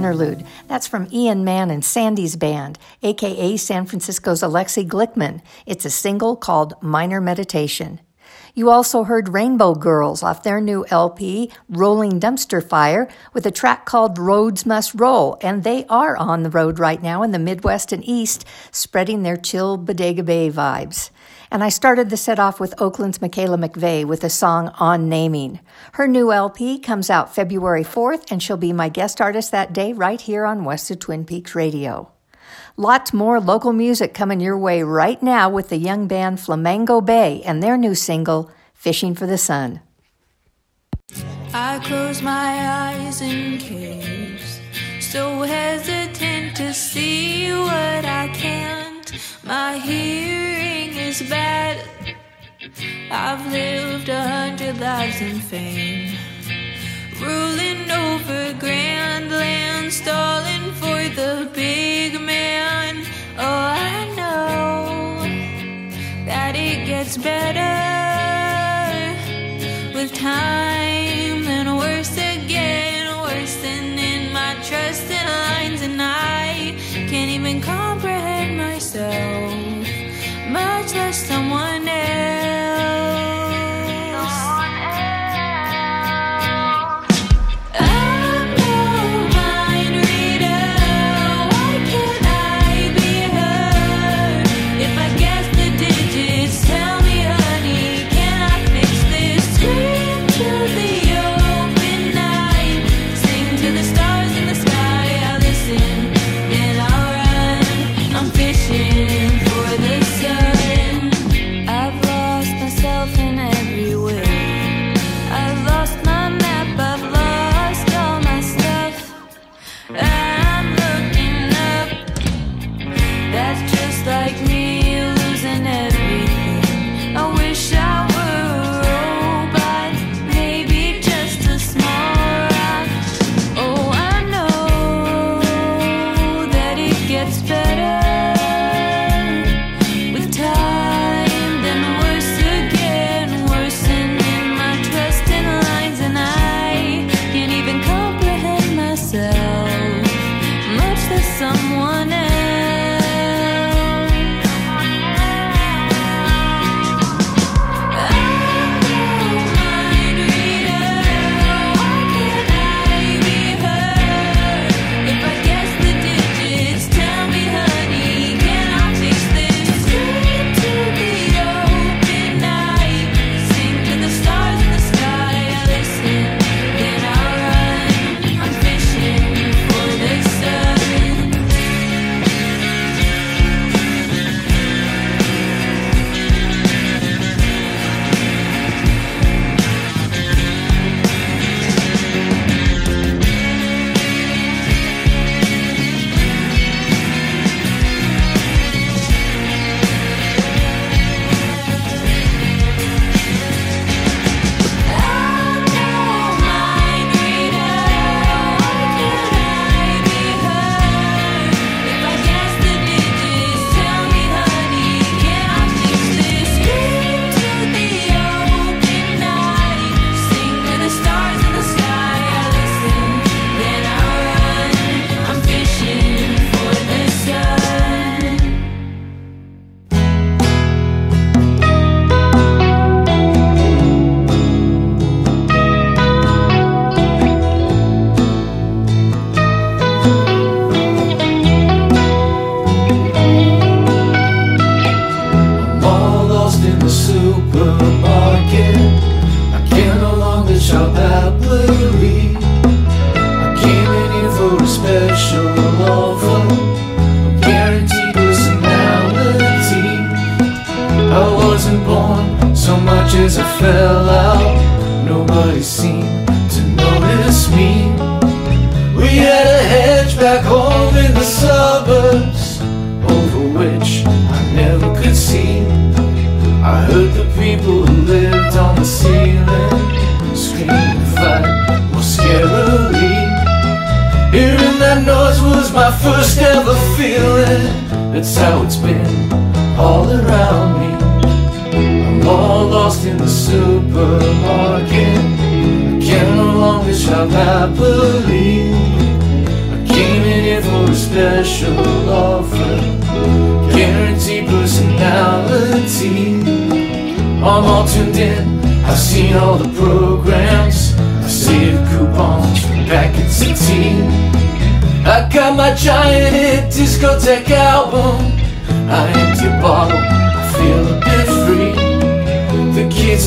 [SPEAKER 1] interlude. That's from Ian Mann and Sandy's Band, aka San Francisco's Alexi Glickman. It's a single called Minor Meditation. You also heard Rainbow Girls off their new LP, Rolling Dumpster Fire, with a track called Roads Must Roll, and they are on the road right now in the Midwest and East, spreading their chill Bodega Bay vibes. And I started the set off with Oakland's Michaela McVeigh with the song On Naming. Her new LP comes out February 4th, and she'll be my guest artist that day right here on West of Twin Peaks Radio. Lots more local music coming your way right now with the young band Flamingo Bay and their new single, Fishing for the Sun.
[SPEAKER 4] I close my eyes in caves, so hesitant to see what I can't. My hearing is bad. I've lived a hundred lives in fame. Ruling over grand land, stalling for the big man. Oh, I know that it gets better with time and worse again, worse than in my trust and lines and I even comprehend myself, much less someone else.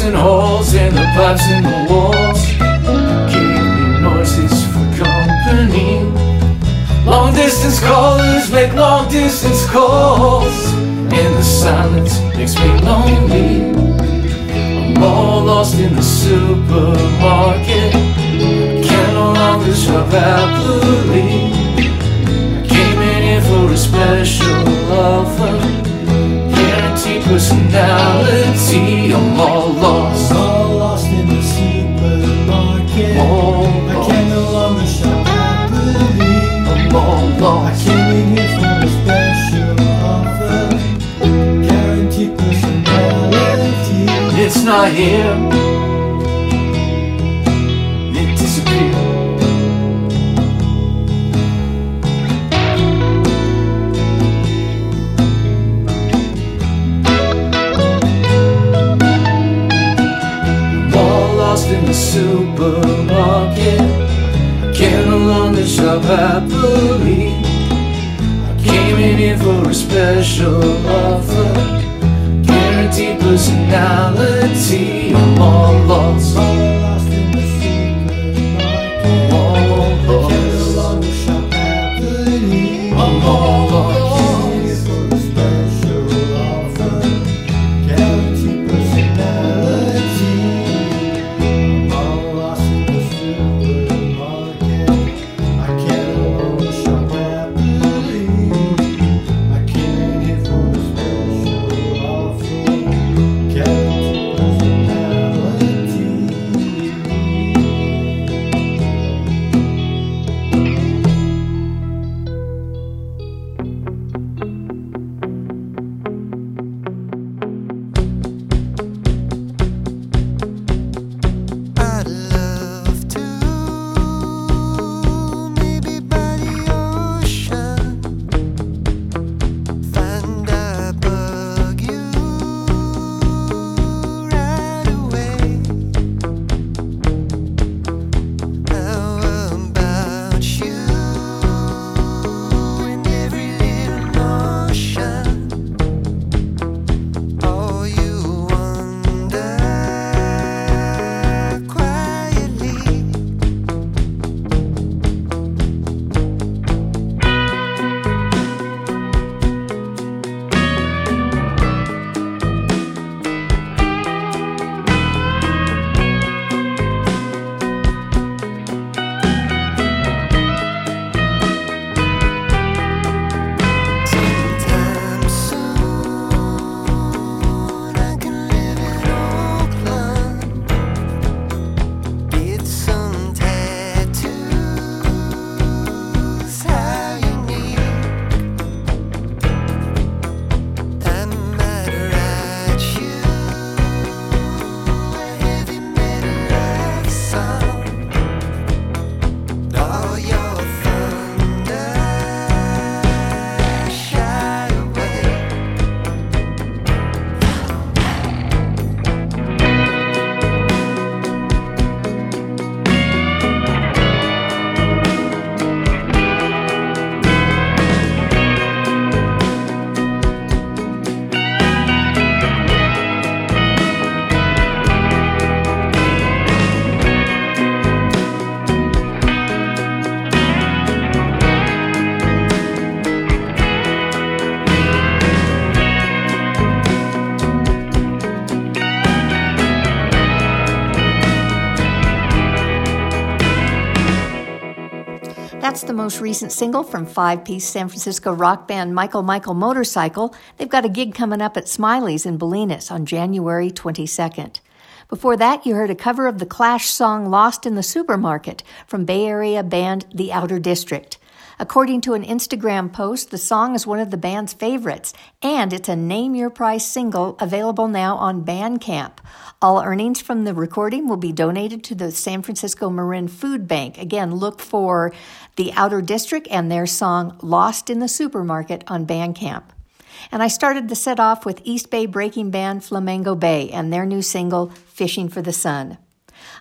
[SPEAKER 11] and holes and the pipes in the walls. Gave noises for company. Long distance callers make long distance calls. And the silence makes me lonely. I'm all lost in the supermarket. Can no longer survive happily. I came in here for a special offer. Guaranteed personality. I'm all
[SPEAKER 9] not here. It disappeared. All lost in the supermarket. Can't no longer shop happily. I came in here for a special offer. Personality. I'm all lost.
[SPEAKER 1] Most recent single from five piece San Francisco rock band Michael Michael Motorcycle. They've got a gig coming up at Smiley's in Bolinas on January 22nd. Before that, you heard a cover of the Clash song Lost in the Supermarket from Bay Area band The Outer District. According to an Instagram post, the song is one of the band's favorites, and it's a name your price single available now on Bandcamp. All earnings from the recording will be donated to the San Francisco Marin Food Bank. Again, look for The Outer District and their song Lost in the Supermarket on Bandcamp. And I started the set off with East Bay breaking band Flamengo Bay and their new single, Fishing for the Sun.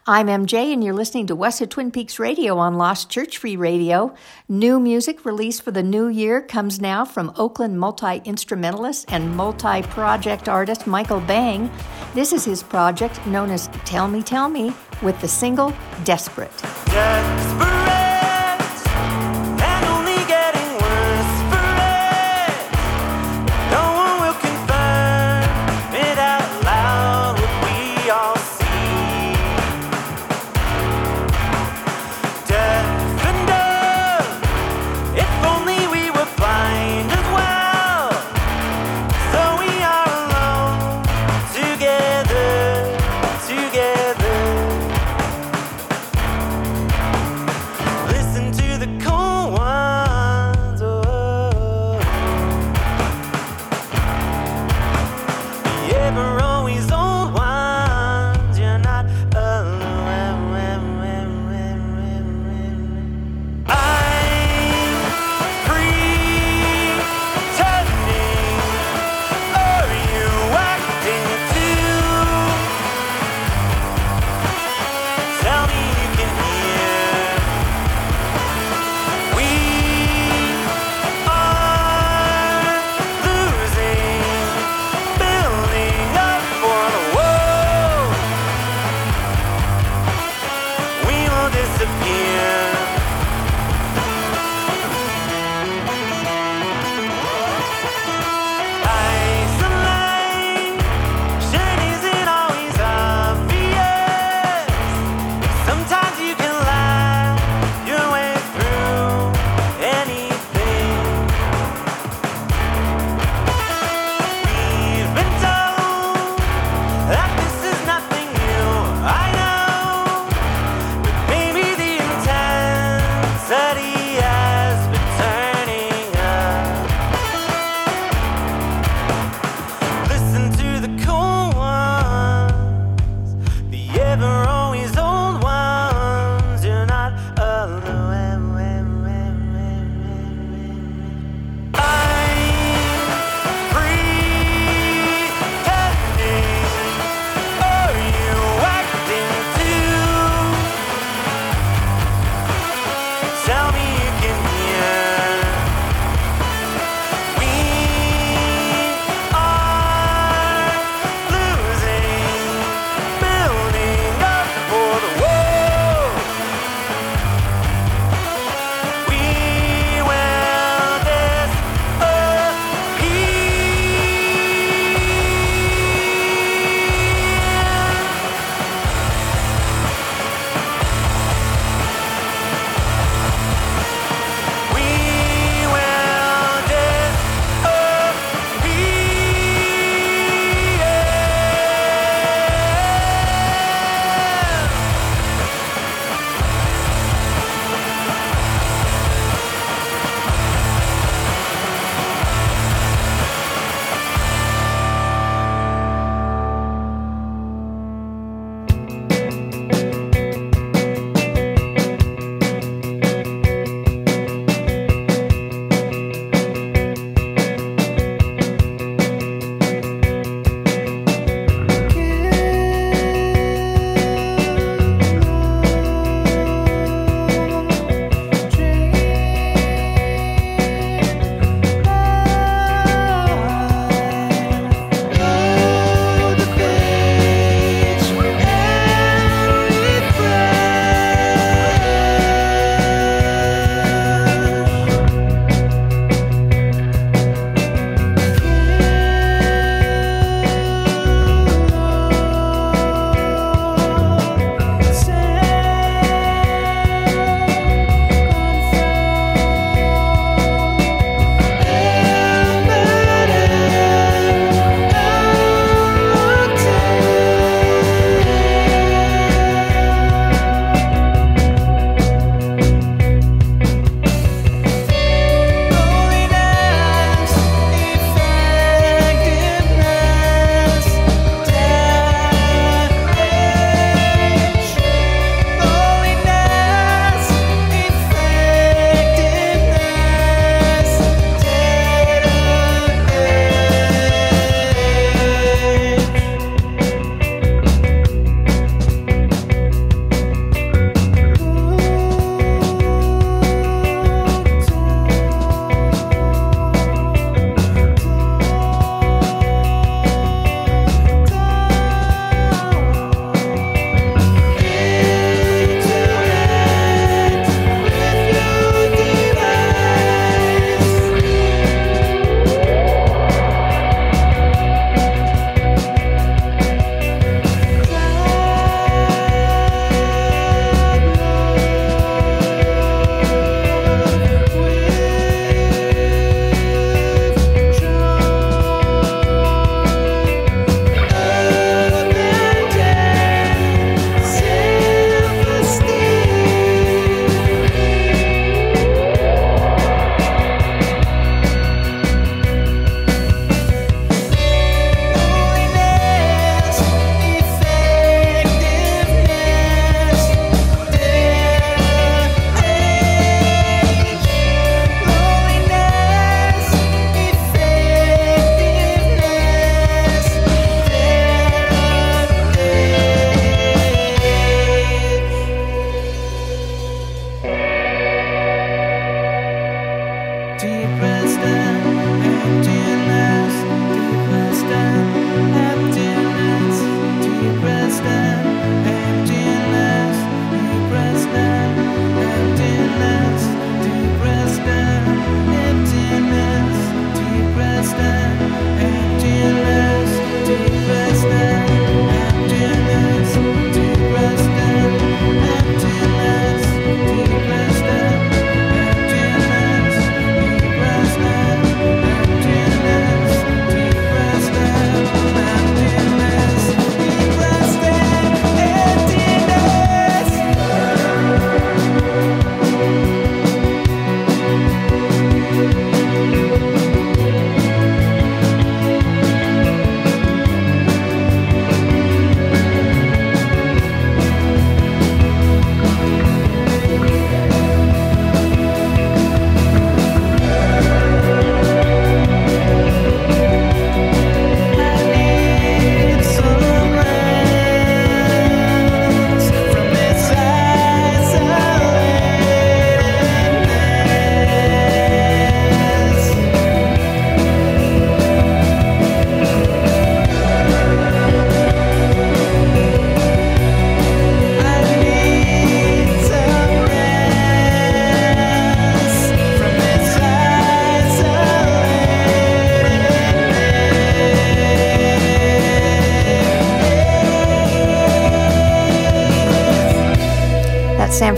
[SPEAKER 1] I'm MJ, and you're listening to West of Twin Peaks Radio on Lost Church Free Radio. New music released for the new year comes now from Oakland multi instrumentalist and multi project artist Michael Bang. This is his project known as Tell Me, Tell Me, with the single Desperate.
[SPEAKER 3] Desperate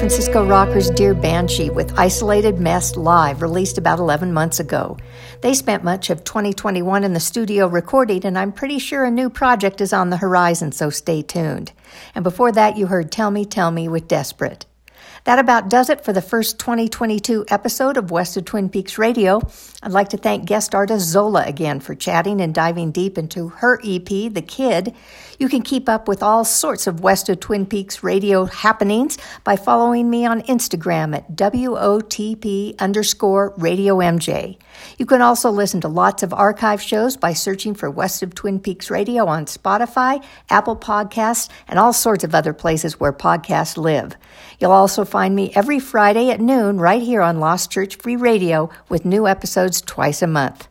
[SPEAKER 1] Francisco rockers Dear Banshee with Isolated Mess Live, released about 11 months ago. They spent much of 2021 in the studio recording, and I'm pretty sure a new project is on the horizon, so stay tuned. And before that, you heard Tell Me, Tell Me with Desperate. That about does it for the first 2022 episode of West of Twin Peaks Radio. I'd like to thank guest artist Zola again for chatting and diving deep into her EP, The Kid. You can keep up with all sorts of West of Twin Peaks radio happenings by following me on Instagram at WOTP underscore Radio MJ. You can also listen to lots of archive shows by searching for West of Twin Peaks Radio on Spotify, Apple Podcasts, and all sorts of other places where podcasts live. You'll also find me every Friday at noon right here on Lost Church Free Radio with new episodes twice a month.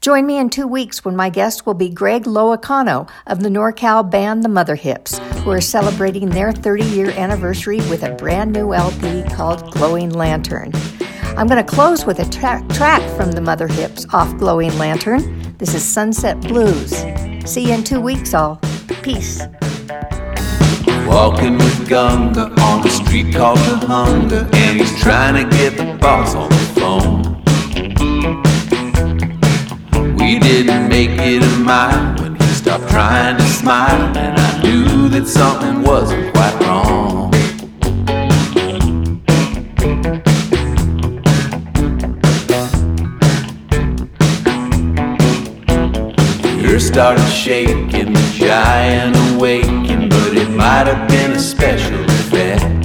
[SPEAKER 1] Join me in two weeks when my guest will be Greg Loiacono of the NorCal band The Mother Hips, who are celebrating their 30 year anniversary with a brand new LP called Glowing Lantern. I'm going to close with a tra- track from The Mother Hips off Glowing Lantern. This is Sunset Blues. See you in two weeks, all. Peace.
[SPEAKER 11] Walking with Gunga on the street called the Hunger, and he's trying to get the boss on the phone. We didn't make it a mile when he stopped trying to smile, and I knew that something wasn't quite wrong. Earth started shaking, the giant awakened, but it might have been a special effect.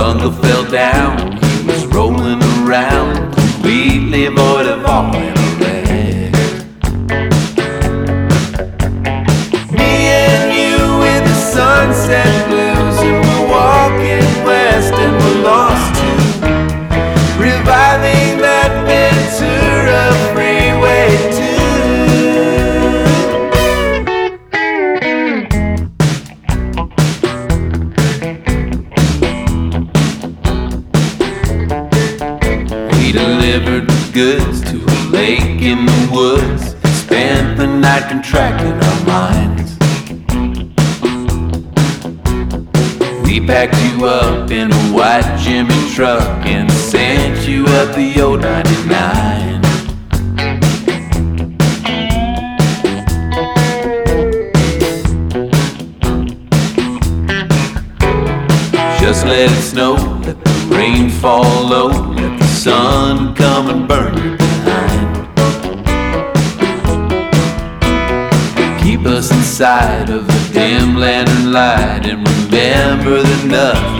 [SPEAKER 11] Gunga fell down, he was rolling around, completely void of all us inside of the dim lantern light and remember been signed.